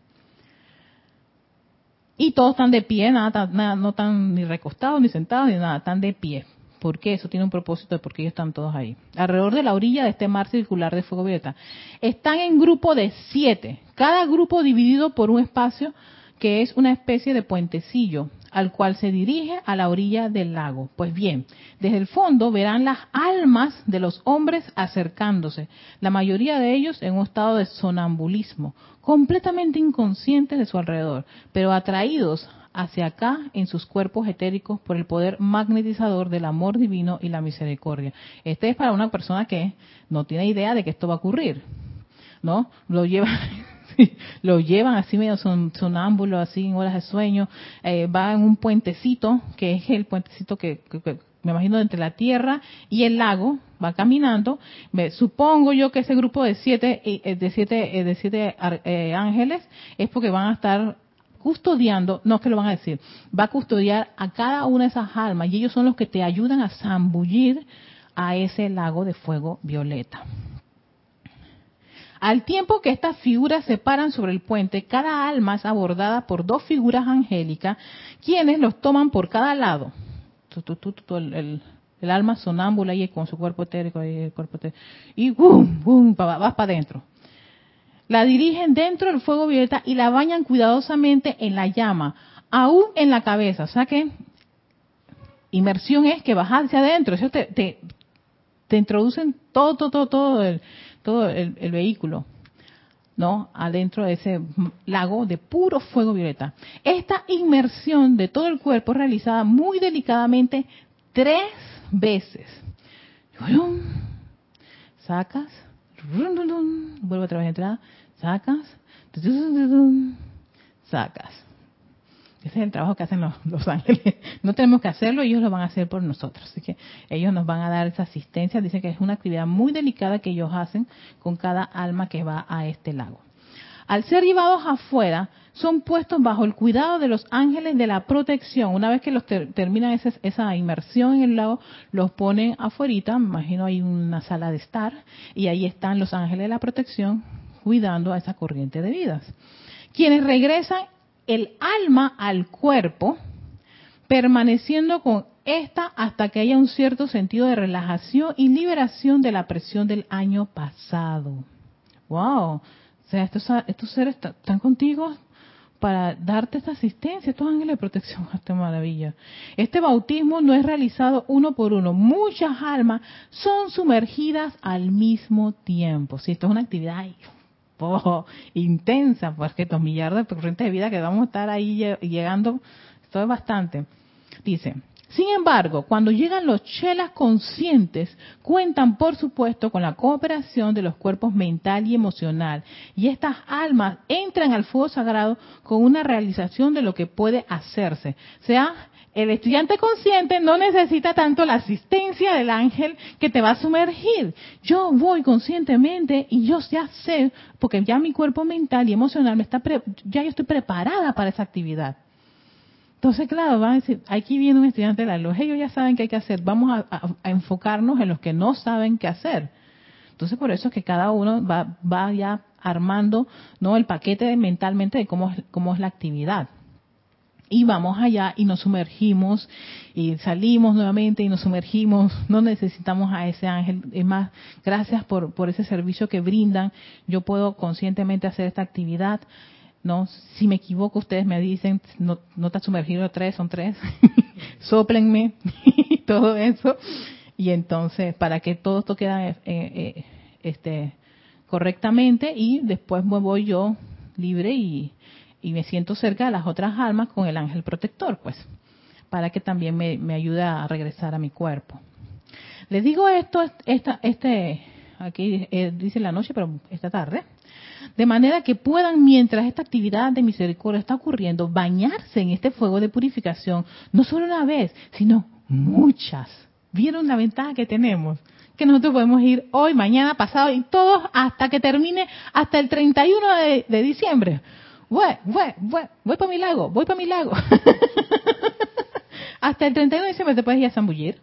Y todos están de pie, nada, nada no están ni recostados, ni sentados, ni nada, están de pie. porque Eso tiene un propósito de por qué ellos están todos ahí. Alrededor de la orilla de este mar circular de fuego violeta. Están en grupo de siete, cada grupo dividido por un espacio que es una especie de puentecillo al cual se dirige a la orilla del lago. Pues bien, desde el fondo verán las almas de los hombres acercándose, la mayoría de ellos en un estado de sonambulismo, completamente inconscientes de su alrededor, pero atraídos hacia acá en sus cuerpos etéricos por el poder magnetizador del amor divino y la misericordia. Este es para una persona que no tiene idea de que esto va a ocurrir, ¿no? Lo lleva lo llevan así medio son, sonámbulo, así en horas de sueño, eh, va en un puentecito, que es el puentecito que, me imagino entre la tierra y el lago, va caminando. Me, supongo yo que ese grupo de siete, eh, de siete, eh, de siete ángeles es porque van a estar custodiando, no es que lo van a decir, va a custodiar a cada una de esas almas y ellos son los que te ayudan a zambullir a ese lago de fuego violeta. Al tiempo que estas figuras se paran sobre el puente, cada alma es abordada por dos figuras angélicas, quienes los toman por cada lado. El, alma sonámbula y con su cuerpo etérico y cuerpo y ¡bum! ¡bum! vas para adentro. La dirigen dentro del fuego violeta y la bañan cuidadosamente en la llama, aún en la cabeza. O sea que inmersión es que hacia adentro. Te introducen todo, todo, todo, todo el, todo el, vehículo, ¿no? Adentro de ese lago de puro fuego violeta. Esta inmersión de todo el cuerpo es realizada muy delicadamente tres veces. Sacas, vuelve otra vez a entrar, sacas, sacas. Ese es el trabajo que hacen los, ángeles. No tenemos que hacerlo, ellos lo van a hacer por nosotros. Así que ellos nos van a dar esa asistencia. Dice que es una actividad muy delicada que ellos hacen con cada alma que va a este lago. Al ser llevados afuera, son puestos bajo el cuidado de los ángeles de la protección. Una vez que los terminan esa, inmersión en el lago, los ponen afuera, me imagino hay una sala de estar, y ahí están los ángeles de la protección cuidando a esa corriente de vidas. Quienes regresan el alma al cuerpo, permaneciendo con esta hasta que haya un cierto sentido de relajación y liberación de la presión del año pasado. ¡Wow! O sea, estos, estos seres están contigo para darte esta asistencia, estos ángeles de protección, esta maravilla. Este bautismo no es realizado uno por uno, muchas almas son sumergidas al mismo tiempo. Si esto es una actividad intensa, porque estos millardos de corrientes de vida que vamos a estar ahí llegando, esto es bastante. Dice, sin embargo, cuando llegan los chelas conscientes, cuentan por supuesto con la cooperación de los cuerpos mental y emocional, y estas almas entran al fuego sagrado con una realización de lo que puede hacerse, sea el estudiante consciente no necesita tanto la asistencia del ángel que te va a sumergir. Yo voy conscientemente y yo ya sé, porque ya mi cuerpo mental y emocional me está, ya yo estoy preparada para esa actividad. Entonces, claro, van a decir, aquí viene un estudiante de la luz, ellos ya saben qué hay que hacer, vamos a, enfocarnos en los que no saben qué hacer. Entonces, por eso es que cada uno va, va ya armando no el paquete mentalmente de cómo, cómo es la actividad. Y vamos allá y nos sumergimos y salimos nuevamente y nos sumergimos. No necesitamos a ese ángel. Es más, gracias por, por ese servicio que brindan. Yo puedo conscientemente hacer esta actividad. No, si me equivoco, ustedes me dicen, no, no está sumergido tres, son tres. Sóplenme y todo eso. Y entonces, para que todo esto quede eh, eh, este, correctamente y después me voy yo libre y, y me siento cerca de las otras almas con el ángel protector, pues, para que también me, ayude a regresar a mi cuerpo. Les digo esto, esta, este, aquí eh, dice la noche, pero esta tarde, de manera que puedan, mientras esta actividad de misericordia está ocurriendo, bañarse en este fuego de purificación, no solo una vez, sino muchas. ¿Vieron la ventaja que tenemos? Que nosotros podemos ir hoy, mañana, pasado y todos hasta que termine, hasta el 31 de, de diciembre voy, voy, voy, voy para mi lago, voy para mi lago. Hasta el 31 de diciembre te puedes ir a zambullir.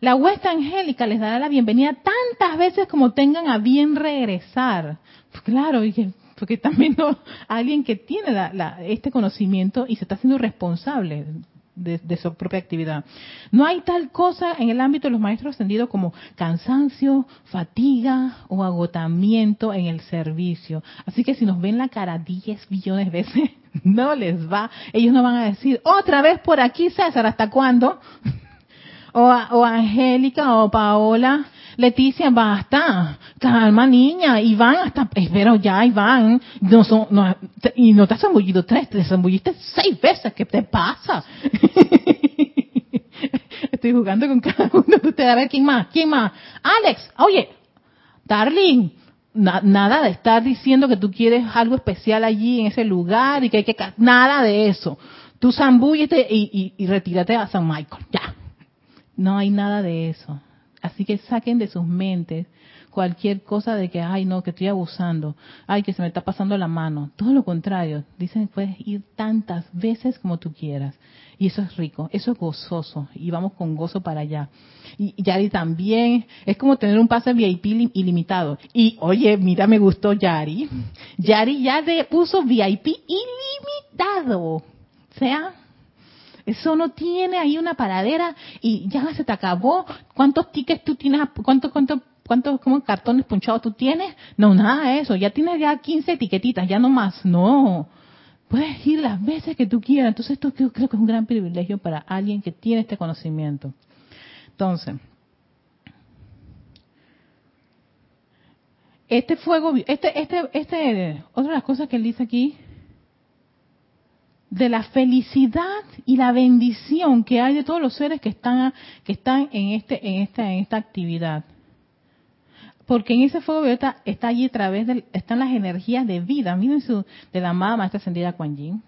La huesta angélica les dará la bienvenida tantas veces como tengan a bien regresar. Pues claro, porque también no, alguien que tiene este conocimiento y se está haciendo responsable de, su propia actividad. No hay tal cosa en el ámbito de los maestros ascendidos como cansancio, fatiga o agotamiento en el servicio. Así que si nos ven la cara 10 billones de veces, no les va. Ellos no van a decir, otra vez por aquí, César, ¿hasta cuándo? o, o Angélica o Paola, Leticia, basta, calma niña, Iván, hasta, espero ya, Iván, no son, no, y no te has zambullido tres, te zambulliste seis veces, ¿qué te pasa? Estoy jugando con cada uno de ustedes, a ver quién más, quién más. Alex, oye, Darling, nada de estar diciendo que tú quieres algo especial allí en ese lugar y que hay que, nada de eso. Tú zambúllete y, y, y retírate a San Michael, ya. No hay nada de eso. Así que saquen de sus mentes cualquier cosa de que, ay, no, que estoy abusando, ay, que se me está pasando la mano. Todo lo contrario, dicen, puedes ir tantas veces como tú quieras. Y eso es rico, eso es gozoso. Y vamos con gozo para allá. Y Yari también, es como tener un pase VIP ilimitado. Y oye, mira, me gustó Yari. Yari ya puso VIP ilimitado. O sea, eso no tiene ahí una paradera y ya se te acabó. ¿Cuántos tickets tú tienes? ¿Cuántos, cuántos, cuántos como cartones punchados tú tienes? No, nada de eso. Ya tienes ya 15 etiquetitas, ya no más. No. Puedes ir las veces que tú quieras. Entonces esto creo, creo que es un gran privilegio para alguien que tiene este conocimiento. Entonces, este fuego, este, este, este, otra de las cosas que él dice aquí, de la felicidad y la bendición que hay de todos los seres que están que están en este en esta en esta actividad. Porque en ese fuego violeta está allí a través de están las energías de vida. Miren su de la amada maestra ascendida Kuan Yin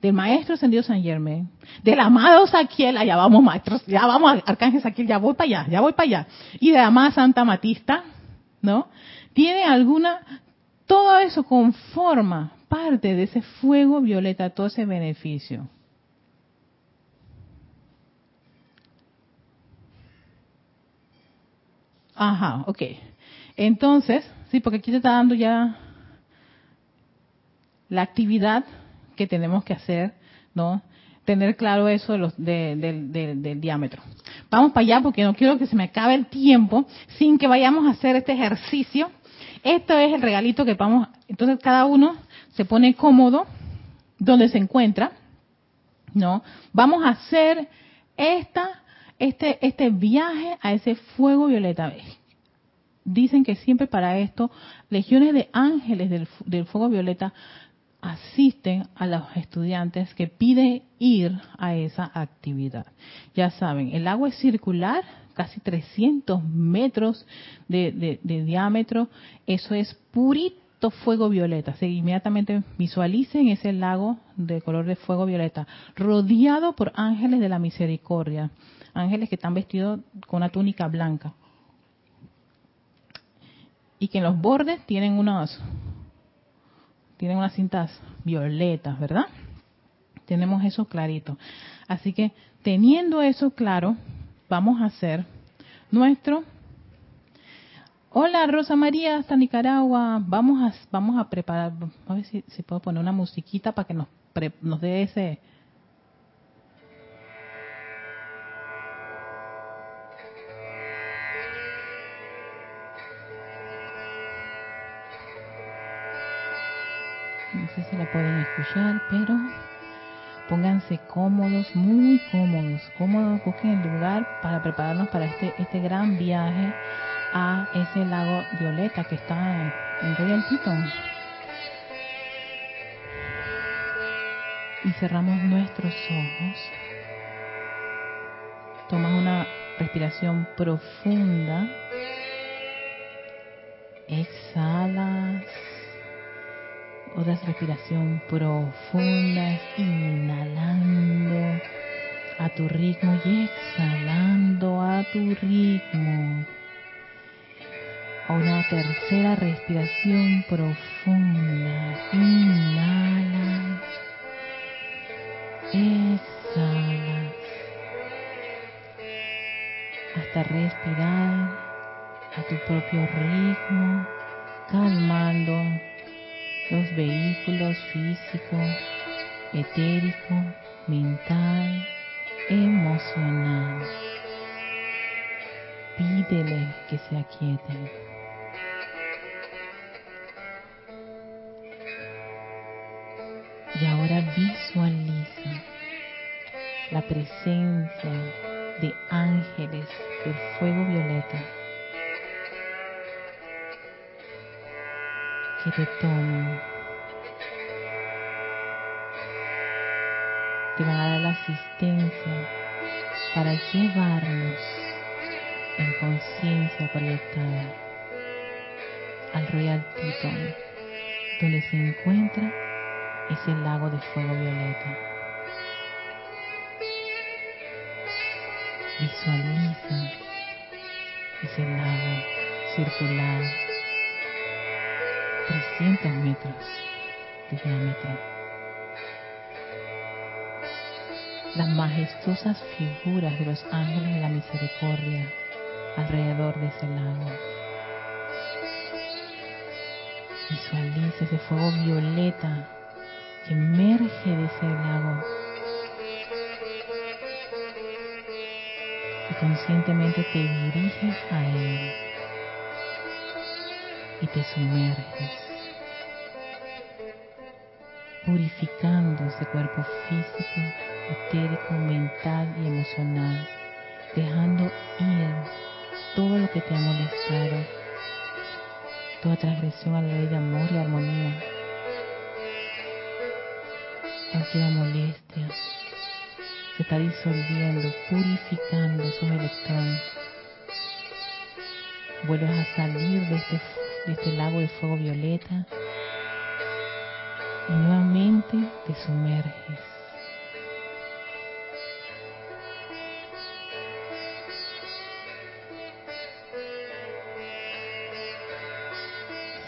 del maestro ascendido San Germain del amado Saquiel. Allá vamos maestros ya vamos arcángel Saquiel ya voy para allá ya voy para allá. Y de la amada Santa Matista no tiene alguna todo eso conforma parte de ese fuego violeta, todo ese beneficio. Ajá, ok. Entonces, sí, porque aquí te está dando ya la actividad que tenemos que hacer, ¿no? Tener claro eso de del diámetro. Vamos para allá porque no quiero que se me acabe el tiempo sin que vayamos a hacer este ejercicio. Esto es el regalito que vamos, entonces cada uno se pone cómodo donde se encuentra, ¿no? Vamos a hacer esta, este, este viaje a ese fuego violeta. Dicen que siempre para esto, legiones de ángeles del, fuego violeta asisten a los estudiantes que piden ir a esa actividad. Ya saben, el agua es circular, casi 300 metros de, de diámetro, eso es purito fuego violeta. Así inmediatamente visualicen ese lago de color de fuego violeta, rodeado por ángeles de la misericordia, ángeles que están vestidos con una túnica blanca. Y que en los bordes tienen unos tienen unas cintas violetas, ¿verdad? Tenemos eso clarito. Así que teniendo eso claro, vamos a hacer nuestro Hola Rosa María hasta Nicaragua. Vamos a, vamos a preparar, a ver si, puedo poner una musiquita para que nos, pre, nos dé ese, no sé si la pueden escuchar, pero pónganse cómodos, muy cómodos, cómodos, busquen el lugar para prepararnos para este, este gran viaje a ese lago violeta que está en, en Royal Teton. Y cerramos nuestros ojos. Tomas una respiración profunda. Exhalas. Otra respiración profunda, inhalando a tu ritmo y exhalando a tu ritmo. A una tercera respiración profunda. Inhala. Exhala. Hasta respirar a tu propio ritmo, calmando los vehículos físico, etérico, mental, emocional. Pídele que se aquieten. Y ahora visualiza la presencia de ángeles del fuego violeta que te toman. Te van a dar la asistencia para llevarnos en conciencia proyectada al Royal Teton, donde se encuentra ese lago de fuego violeta. Visualiza ese lago circular 300 metros de diámetro. Las majestuosas figuras de los ángeles de la misericordia alrededor de ese lago. Visualiza ese fuego violeta emerge de ese lago. Y conscientemente te diriges a él y te sumerges, purificando ese cuerpo físico, etérico, mental y emocional, dejando ir todo lo que te ha molestado, toda transgresión a la ley de amor y armonía, cualquier molestia, se está disolviendo, purificando sus electrones. Vuelves a salir de este, de este lago de fuego violeta y nuevamente te sumerges.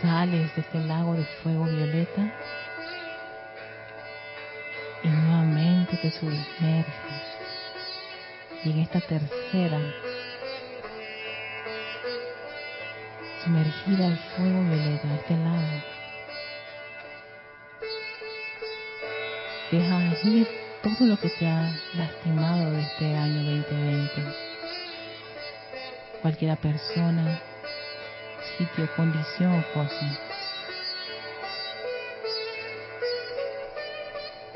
Sales de este lago de fuego violeta Y en esta tercera sumergida al fuego violeta, a este lado, dejas ir todo lo que te ha lastimado de este año 2020. Cualquiera persona, sitio, condición o cosa.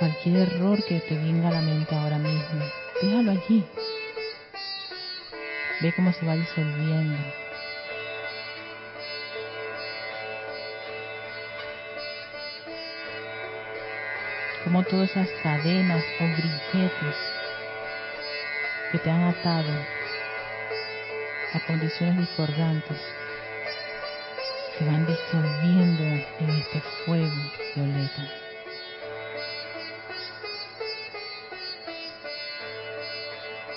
Cualquier error que te venga a la mente ahora mismo, déjalo allí. Ve cómo se va disolviendo. Como todas esas cadenas o grilletes que te han atado a condiciones discordantes se van disolviendo en este fuego violeta.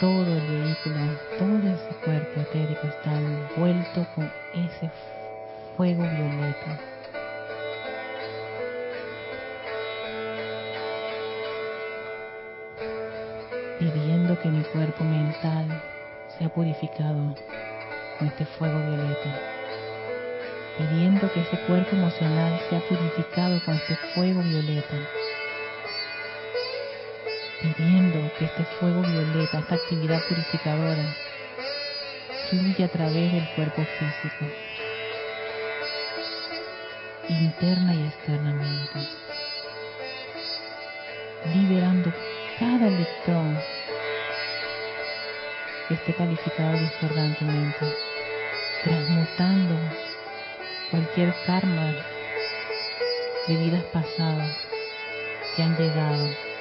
Todo el vehículo, todo ese cuerpo etérico está envuelto con ese fuego violeta. Pidiendo que mi cuerpo mental sea purificado con este fuego violeta. Pidiendo que ese cuerpo emocional sea purificado con este fuego violeta pidiendo que este fuego violeta, esta actividad purificadora, fluya a través del cuerpo físico. interna y externamente, liberando cada electrón que esté calificado discordantemente, transmutando cualquier karma de vidas pasadas que han llegado.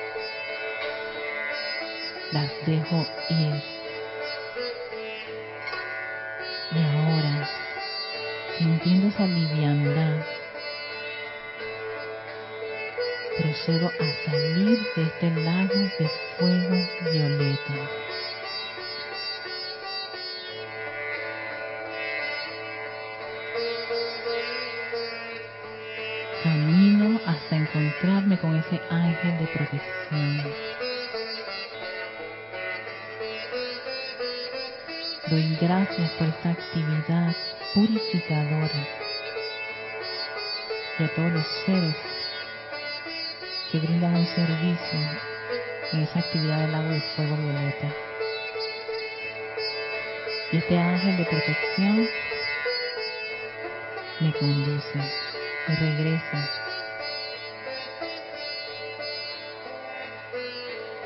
Las dejo ir. Y ahora, sintiendo esa liviandad, procedo a salir de este lago de fuego violeta. Camino hasta encontrarme con ese ángel de protección. Gracias por esta actividad purificadora y a todos los seres que brindan un servicio en esa actividad del agua de fuego violeta. Y este ángel de protección me conduce, me regresa.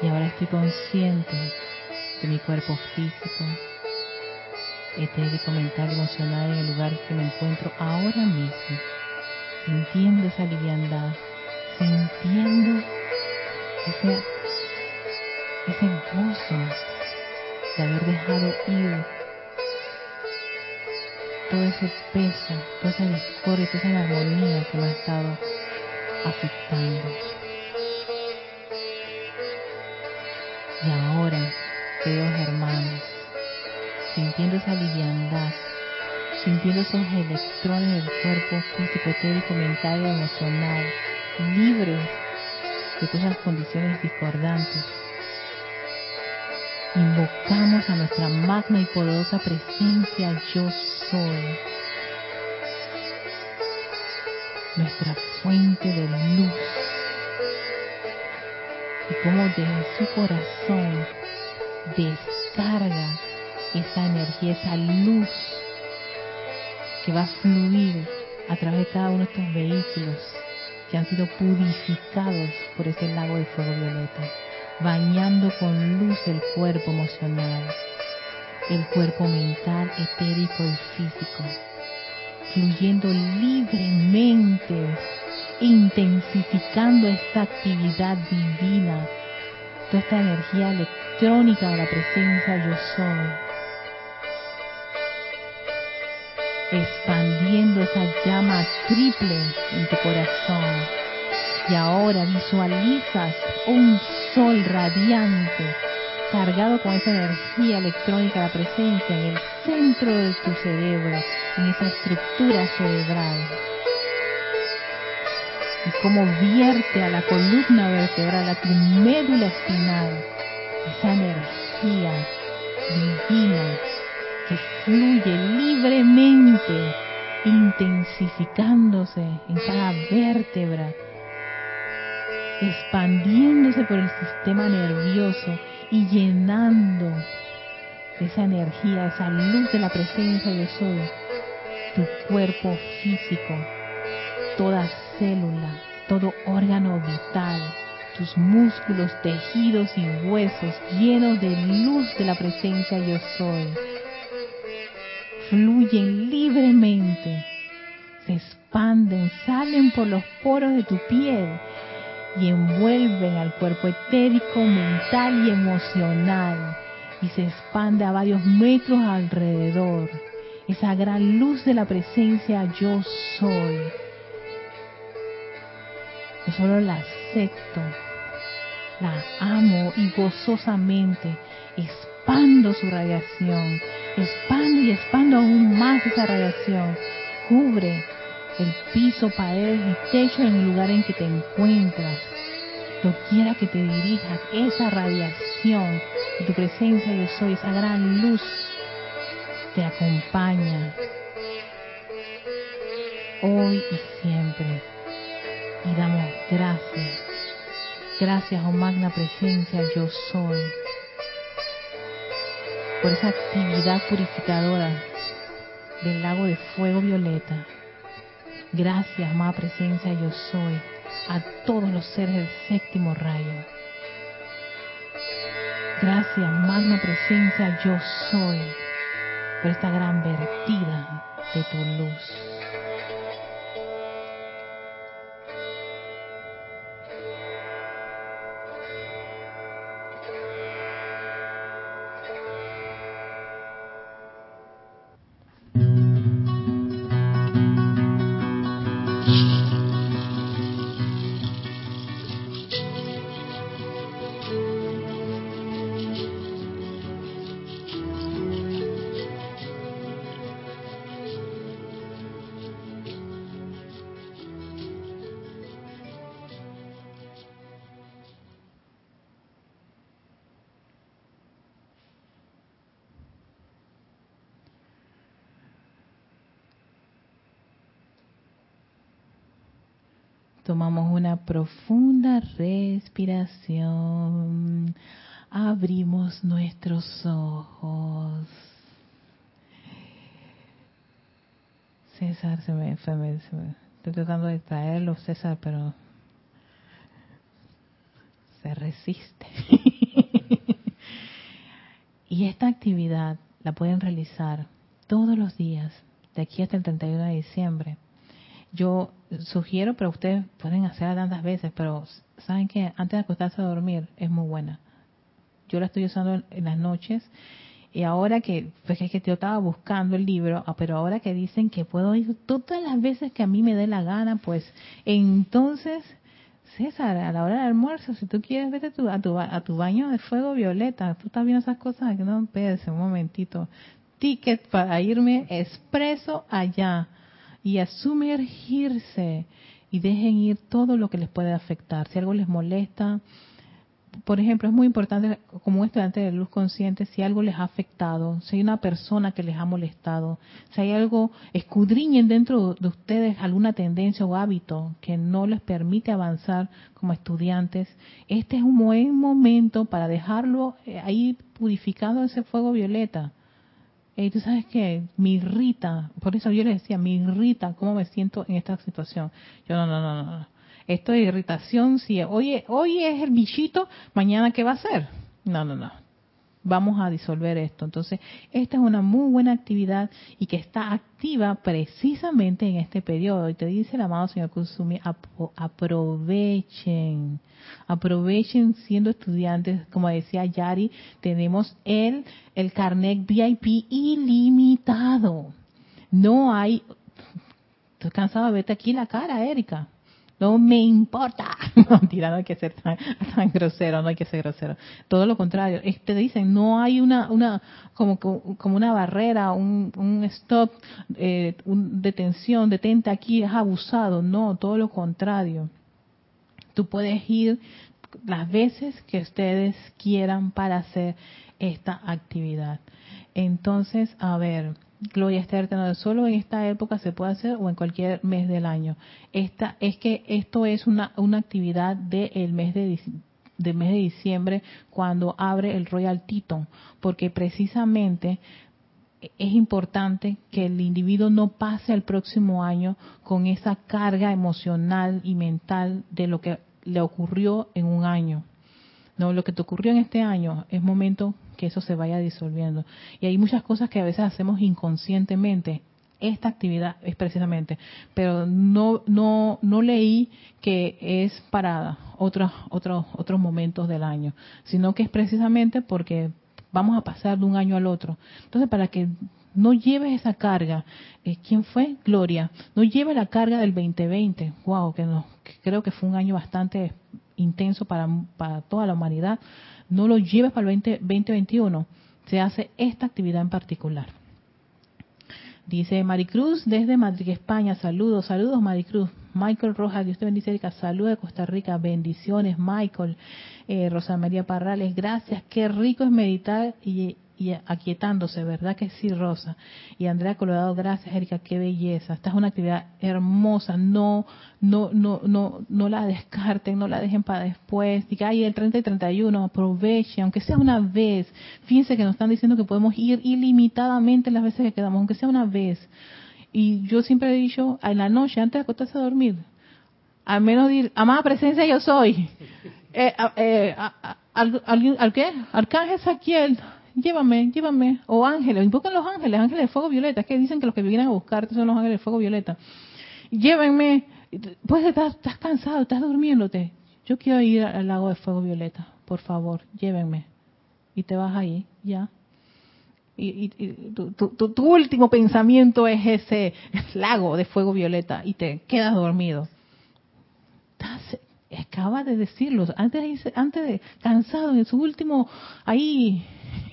Y ahora estoy consciente de mi cuerpo físico, etérico, mental, emocional en el lugar que me encuentro ahora mismo, sintiendo esa liviandad, sintiendo ese, ese gozo de haber dejado ir todo ese peso, toda esa discordia, toda esa armonía que me ha estado afectando. Y ahora, queridos hermanos, sintiendo esa liviandad, sintiendo esos electrones del cuerpo físico, etérico, mental y emocional, libres de todas esas condiciones discordantes. Invocamos a nuestra magna y poderosa presencia yo soy, nuestra fuente de luz. Y como desde su corazón descarga esa energía, esa luz que va a fluir a través de cada uno de estos vehículos que han sido purificados por ese lago de fuego violeta, bañando con luz el cuerpo emocional, el cuerpo mental, etérico y físico, fluyendo libremente, intensificando esta actividad divina, toda esta energía electrónica de la presencia yo soy expandiendo esa llama triple en tu corazón. Y ahora visualizas un sol radiante cargado con esa energía electrónica la presencia en el centro de tu cerebro, en esa estructura cerebral. Y como vierte a la columna vertebral, a tu médula espinal, esa energía divina que fluye libremente, intensificándose en cada vértebra, expandiéndose por el sistema nervioso y llenando esa energía, esa luz de la presencia yo soy, tu cuerpo físico, toda célula, todo órgano vital, tus músculos, tejidos y huesos llenos de luz de la presencia yo soy fluyen libremente, se expanden, salen por los poros de tu piel y envuelven al cuerpo etérico, mental y emocional y se expande a varios metros alrededor. Esa gran luz de la presencia yo soy. Yo solo la acepto, la amo y gozosamente expando su radiación expando y expando aún más esa radiación. Cubre el piso, paredes y techo en el lugar en que te encuentras. quiera que te dirijas, esa radiación de tu presencia yo soy, esa gran luz te acompaña hoy y siempre. Y damos gracias. Gracias, oh magna presencia, yo soy por esa actividad purificadora del lago de fuego violeta. Gracias, más presencia yo soy, a todos los seres del séptimo rayo. Gracias, magna presencia yo soy, por esta gran vertida de tu luz. Tomamos una profunda respiración. Abrimos nuestros ojos. César se me, estoy tratando de traerlo, César, pero se resiste. y esta actividad la pueden realizar todos los días, de aquí hasta el 31 de diciembre yo sugiero, pero ustedes pueden hacerla tantas veces, pero saben que antes de acostarse a dormir es muy buena. Yo la estoy usando en, las noches y ahora que, pues es que yo estaba buscando el libro, ah, pero ahora que dicen que puedo ir todas las veces que a mí me dé la gana, pues entonces, César, a la hora del almuerzo, si tú quieres, vete tu, a tu, a tu baño de fuego violeta. Tú estás viendo esas cosas, que no, espérese un momentito. Ticket para irme expreso allá y a sumergirse y dejen ir todo lo que les puede afectar. Si algo les molesta, por ejemplo, es muy importante como un estudiante de luz consciente, si algo les ha afectado, si hay una persona que les ha molestado, si hay algo, escudriñen dentro de ustedes alguna tendencia o hábito que no les permite avanzar como estudiantes. Este es un buen momento para dejarlo eh, ahí purificado ese fuego violeta y tú sabes que me irrita, por eso yo le decía, me irrita cómo me siento en esta situación. Yo no, no, no, no. Esto es irritación, si hoy, hoy es el bichito, mañana qué va a ser. No, no, no vamos a disolver esto. Entonces, esta es una muy buena actividad y que está activa precisamente en este periodo. Y te dice el amado señor Kusumi, aprovechen, aprovechen siendo estudiantes. Como decía Yari, tenemos el, el carnet VIP ilimitado. No hay, estoy cansado de verte aquí la cara, Erika no me importa. Mentira, no hay que ser tan, grosero, no hay que ser grosero. Todo lo contrario, te dicen, no hay una, una como, como una barrera, un, un stop, eh, un detención, detente aquí, es abusado. No, todo lo contrario. Tú puedes ir las veces que ustedes quieran para hacer esta actividad. Entonces, a ver, Gloria Esther, solo en esta época se puede hacer o en cualquier mes del año. Esta es que esto es una, una actividad del mes de mes de diciembre cuando abre el Royal Teton, porque precisamente es importante que el individuo no pase al próximo año con esa carga emocional y mental de lo que le ocurrió en un año. No, lo que te ocurrió en este año es momento que eso se vaya disolviendo. Y hay muchas cosas que a veces hacemos inconscientemente. Esta actividad es precisamente, pero no no no leí que es para otros otros otros momentos del año, sino que es precisamente porque vamos a pasar de un año al otro. Entonces, para que no lleves esa carga. Eh, ¿Quién fue? Gloria. No lleve la carga del 2020. Wow, que, no, creo que fue un año bastante intenso para, para toda la humanidad, no lo lleves para el 2021. Se hace esta actividad en particular. Dice Maricruz desde Madrid, España. Saludos, saludos Maricruz. Michael Rojas, Dios te bendice, Erika. Saludos de Costa Rica. Bendiciones, Michael. Eh, Rosa María Parrales, gracias. Qué rico es meditar y y aquietándose, ¿verdad que sí, Rosa? Y Andrea Colorado, gracias, Erika, qué belleza. Esta es una actividad hermosa, no no no no no la descarten, no la dejen para después. Diga, ay, el 30 y 31, aprovechen, aunque sea una vez. Fíjense que nos están diciendo que podemos ir ilimitadamente las veces que quedamos, aunque sea una vez. Y yo siempre he dicho, en la noche, antes de acostarse a dormir, al menos decir, amada presencia yo soy. Eh, eh, al, al, qué? Arcángel Saquiel, llévame, llévame. O ángeles, invocan los ángeles, ángeles de fuego violeta, es que dicen que los que vienen a buscarte son los ángeles de fuego violeta. Llévenme, pues estás, estás cansado, estás durmiéndote. Yo quiero ir al lago de fuego violeta, por favor, llévenme. Y te vas ahí, ya. Y, tu, tu, último pensamiento es ese lago de fuego violeta y te quedas dormido. acaba de decirlo, antes antes de cansado, en su último ahí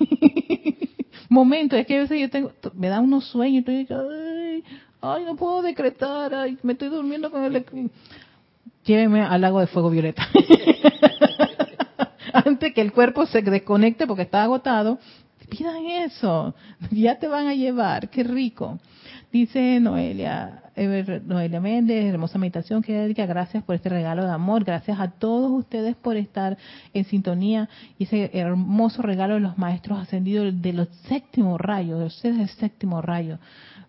momento, es que a veces yo tengo, me da unos sueños, estoy, ay, ay, no puedo decretar, ay, me estoy durmiendo con el... Lléveme al lago de fuego violeta. Antes que el cuerpo se desconecte porque está agotado, pidan eso, ya te van a llevar, qué rico. Dice Noelia, Noelia Méndez, hermosa meditación que dedica, gracias por este regalo de amor, gracias a todos ustedes por estar en sintonía y ese hermoso regalo de los maestros ascendidos de los séptimo rayos, de ustedes del séptimo rayo.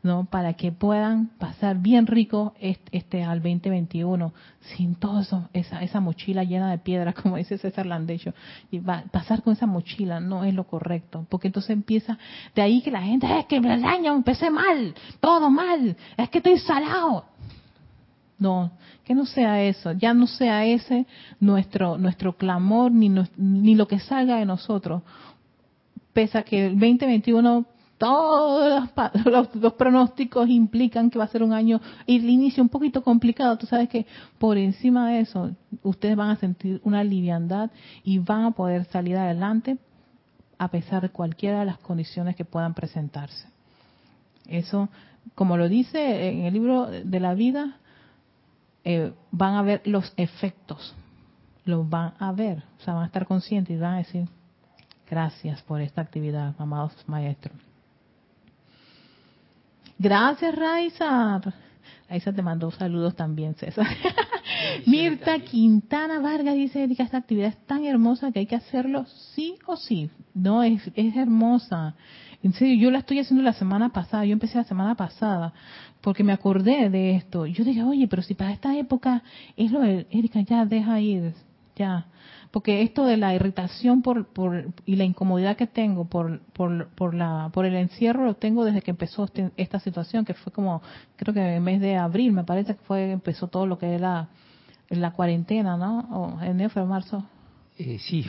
¿No? Para que puedan pasar bien rico este, al 2021, sin todo eso, esa, esa mochila llena de piedras, como dice César Landecho. Y va, pasar con esa mochila no es lo correcto, porque entonces empieza de ahí que la gente, es que el año empecé mal, todo mal, es que estoy salado. No, que no sea eso, ya no sea ese nuestro nuestro clamor ni, ni lo que salga de nosotros. Pese a que el 2021 todos los, pronósticos implican que va a ser un año y el inicio un poquito complicado. Tú sabes que por encima de eso, ustedes van a sentir una liviandad y van a poder salir adelante a pesar de cualquiera de las condiciones que puedan presentarse. Eso, como lo dice en el libro de la vida, eh, van a ver los efectos, los van a ver, o sea, van a estar conscientes y van a decir, gracias por esta actividad, amados maestros. Gracias, Raiza. Raiza te mandó saludos también, César. Mirta Quintana Vargas dice, Erika, esta actividad es tan hermosa que hay que hacerlo sí o sí. No, es, es hermosa. En serio, yo la estoy haciendo la semana pasada, yo empecé la semana pasada, porque me acordé de esto. Yo dije, oye, pero si para esta época es lo de, Erika, ya deja ir, ya porque esto de la irritación por, por y la incomodidad que tengo por, por, por, la, por el encierro lo tengo desde que empezó este, esta situación, que fue como, creo que en el mes de abril, me parece que fue empezó todo lo que es la, la cuarentena, ¿no? O enero, marzo, eh, sí,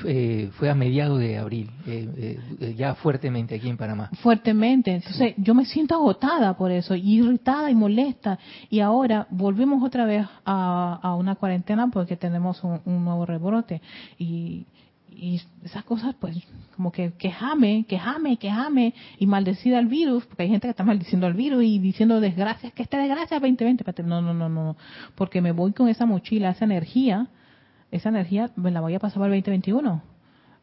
fue a mediados de abril, eh, eh, ya fuertemente aquí en Panamá. Fuertemente, entonces yo me siento agotada por eso, irritada y molesta. Y ahora volvemos otra vez a, una cuarentena porque tenemos un, nuevo rebrote. Y, y, esas cosas, pues, como que quejame, quejame, quejame y maldecida al virus, porque hay gente que está maldiciendo al virus y diciendo desgracias, que esta desgracia 2020. No, no, no, no, porque me voy con esa mochila, esa energía esa energía me la voy a pasar para el 2021.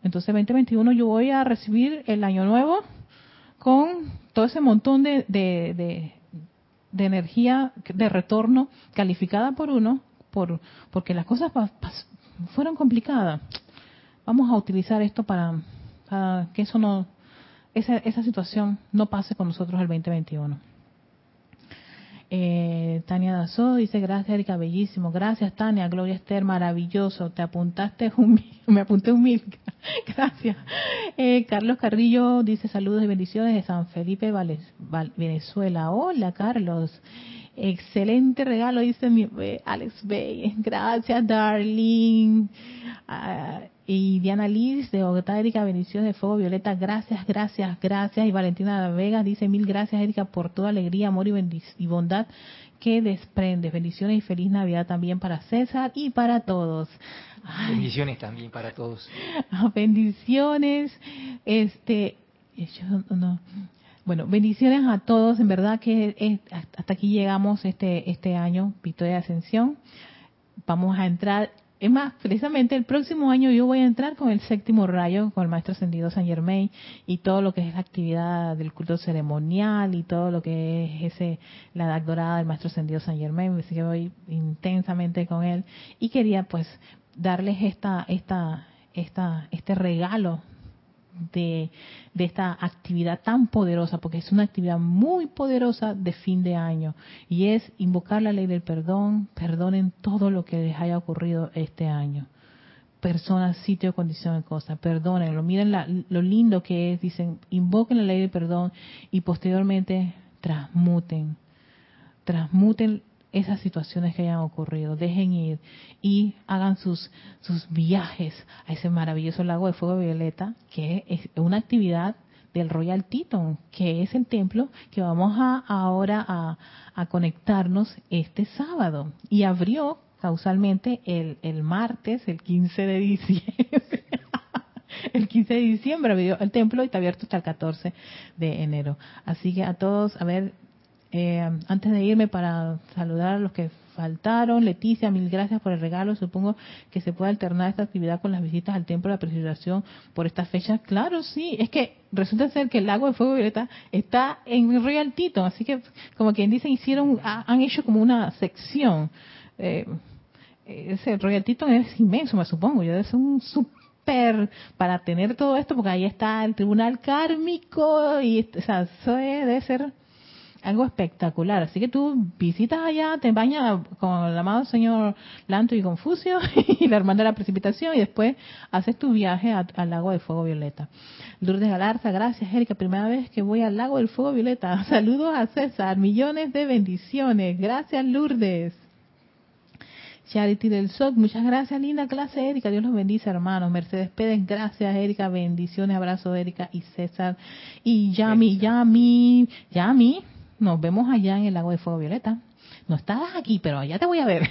Entonces 2021 yo voy a recibir el año nuevo con todo ese montón de, de, de, energía de retorno calificada por uno, por porque las cosas fueron complicadas. Vamos a utilizar esto para, para que eso no, esa, esa situación no pase con nosotros el 2021. Eh, Tania Dazo dice, gracias Erika, bellísimo. Gracias Tania, Gloria Esther, maravilloso. Te apuntaste un mil, me apunté un mil. gracias. Eh, Carlos Carrillo dice, saludos y bendiciones de San Felipe, Venezuela. Hola Carlos. Excelente regalo, dice mi eh, Alex Bay. Gracias, darling. Ah, y Diana Liz de Bogotá, Erika, bendiciones de fuego violeta. Gracias, gracias, gracias. Y Valentina Vega dice mil gracias, Erika, por toda alegría, amor y, y bondad que desprendes. Bendiciones y feliz Navidad también para César y para todos. Bendiciones también para todos. bendiciones. Este, yo no, bueno, bendiciones a todos. En verdad que hasta aquí llegamos este este año, Victoria de Ascensión. Vamos a entrar, es más, precisamente el próximo año yo voy a entrar con el séptimo rayo, con el Maestro Ascendido San Germain y todo lo que es la actividad del culto ceremonial y todo lo que es ese la edad dorada del Maestro Ascendido San Germain. Así voy intensamente con él y quería pues darles esta esta esta este regalo de, de esta actividad tan poderosa, porque es una actividad muy poderosa de fin de año, y es invocar la ley del perdón, perdonen todo lo que les haya ocurrido este año personas, sitio, condición cosas. Perdónenlo, miren lo lindo que es, dicen, invoquen la ley del perdón y posteriormente transmuten, transmuten esas situaciones que hayan ocurrido, dejen ir y hagan sus, sus viajes a ese maravilloso lago de fuego violeta, que es una actividad del Royal Teton, que es el templo que vamos a ahora a, a conectarnos este sábado. Y abrió causalmente el, el martes, el 15 de diciembre. el 15 de diciembre abrió el templo y está abierto hasta el 14 de enero. Así que a todos, a ver, eh, antes de irme para saludar a los que faltaron, Leticia, mil gracias por el regalo. Supongo que se puede alternar esta actividad con las visitas al templo de la presentación por esta fecha. Claro, sí, es que resulta ser que el lago de fuego violeta está en Royal Tito, así que como quien dice, hicieron, han hecho como una sección. Eh, ese Royal Tito es inmenso, me supongo. Yo es un super para tener todo esto, porque ahí está el tribunal kármico y, o sea, eso debe ser algo espectacular. Así que tú visitas allá, te bañas con el amado señor Lanto y Confucio y la hermana de la precipitación y después haces tu viaje al lago del fuego violeta. Lourdes Galarza, gracias Erika, primera vez que voy al lago del fuego violeta. Saludos a César, millones de bendiciones. Gracias Lourdes. Charity del SOC, muchas gracias, linda clase, Erika. Dios los bendice, hermanos. Mercedes Pérez, gracias, Erika. Bendiciones, abrazo, Erika y César. Y Yami, Yami, Yami, nos vemos allá en el lago de fuego violeta. No estabas aquí, pero allá te voy a ver.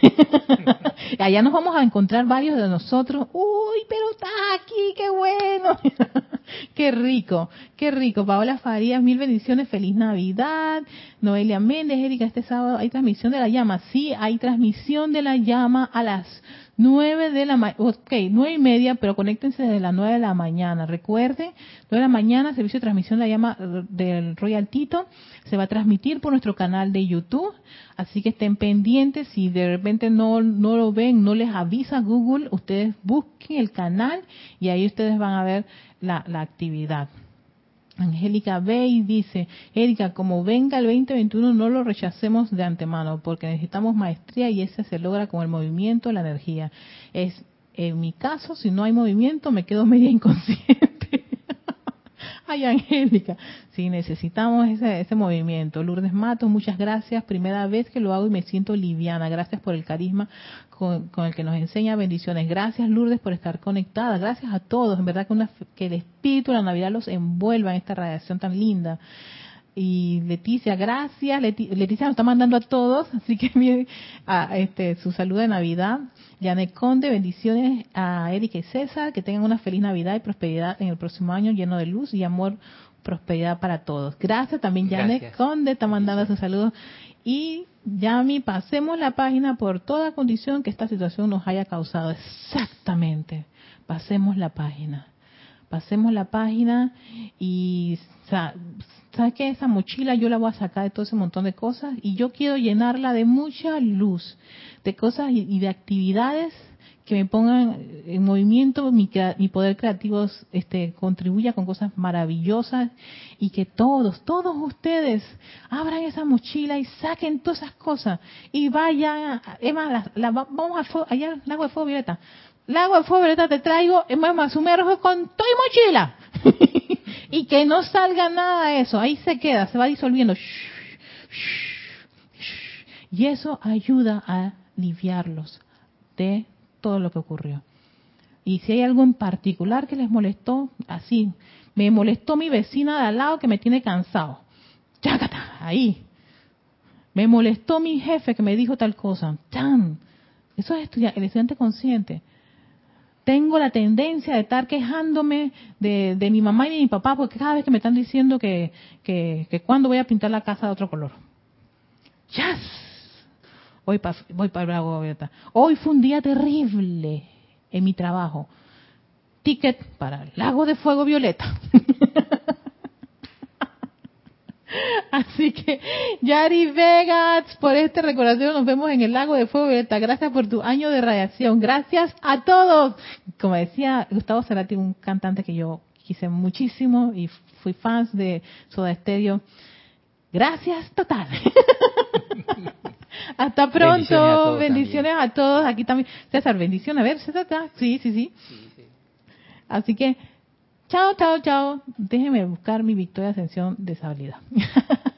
allá nos vamos a encontrar varios de nosotros. Uy, pero estás aquí, qué bueno. qué rico, qué rico. Paola Farías, mil bendiciones, feliz Navidad. Noelia Méndez, Erika, este sábado hay transmisión de la llama. Sí, hay transmisión de la llama a las 9 de la mañana, ok, 9 y media, pero conéctense desde las 9 de la mañana. Recuerden, 9 de la mañana, servicio de transmisión la llama del Royal Tito, se va a transmitir por nuestro canal de YouTube, así que estén pendientes, si de repente no, no lo ven, no les avisa Google, ustedes busquen el canal y ahí ustedes van a ver la, la actividad. Angélica Bey dice, Erika, como venga el 2021 no lo rechacemos de antemano porque necesitamos maestría y ese se logra con el movimiento, la energía. Es en mi caso, si no hay movimiento me quedo media inconsciente. Ay, Angélica, sí, necesitamos ese, ese movimiento. Lourdes Matos, muchas gracias. Primera vez que lo hago y me siento liviana. Gracias por el carisma con, el que nos enseña. Bendiciones. Gracias, Lourdes, por estar conectada. Gracias a todos. En verdad que, una, que el espíritu de la Navidad los envuelva en esta radiación tan linda. Y Leticia, gracias. Leticia nos está mandando a todos, así que miren a, este, su salud de Navidad. Janet Conde, bendiciones a Erika y César, que tengan una feliz Navidad y prosperidad en el próximo año lleno de luz y amor, prosperidad para todos. Gracias también Janet Conde, está mandando sus saludos. Y Yami, pasemos la página por toda condición que esta situación nos haya causado. Exactamente. Pasemos la página. Pasemos la página y ¿sabes qué? Esa mochila yo la voy a sacar de todo ese montón de cosas y yo quiero llenarla de mucha luz, de cosas y de actividades que me pongan en movimiento, mi, mi poder creativo este, contribuya con cosas maravillosas y que todos, todos ustedes abran esa mochila y saquen todas esas cosas y vayan, es más, vamos a, allá al lago de fuego violeta. Lago de fuego violeta te traigo, es más, sumerjo con toda mochila. y que no salga nada de eso, ahí se queda, se va disolviendo. Y eso ayuda a aliviarlos de todo lo que ocurrió. Y si hay algo en particular que les molestó, así, me molestó mi vecina de al lado que me tiene cansado. Chácata, ahí. Me molestó mi jefe que me dijo tal cosa. ¡Tan! Eso es el estudiante consciente. Tengo la tendencia de estar quejándome de, mi mamá y de mi papá porque cada vez que me están diciendo que, que, cuando voy a pintar la casa de otro color. ¡Yes! Voy para voy para Bravo. Hoy fue un día terrible en mi trabajo. Ticket para el Lago de Fuego Violeta. Así que, Yari Vegas, por este recordatorio nos vemos en el Lago de Fuego Violeta. Gracias por tu año de radiación. Gracias a todos. Como decía Gustavo Cerati, un cantante que yo quise muchísimo y fui fan de Soda Stereo. Gracias total. Hasta pronto. Bendiciones a todos. Aquí también. César, bendiciones. A ver, César, sí, sí, sí. Así que, chao, chao, chao. Déjenme buscar mi Victoria Ascensión de esa.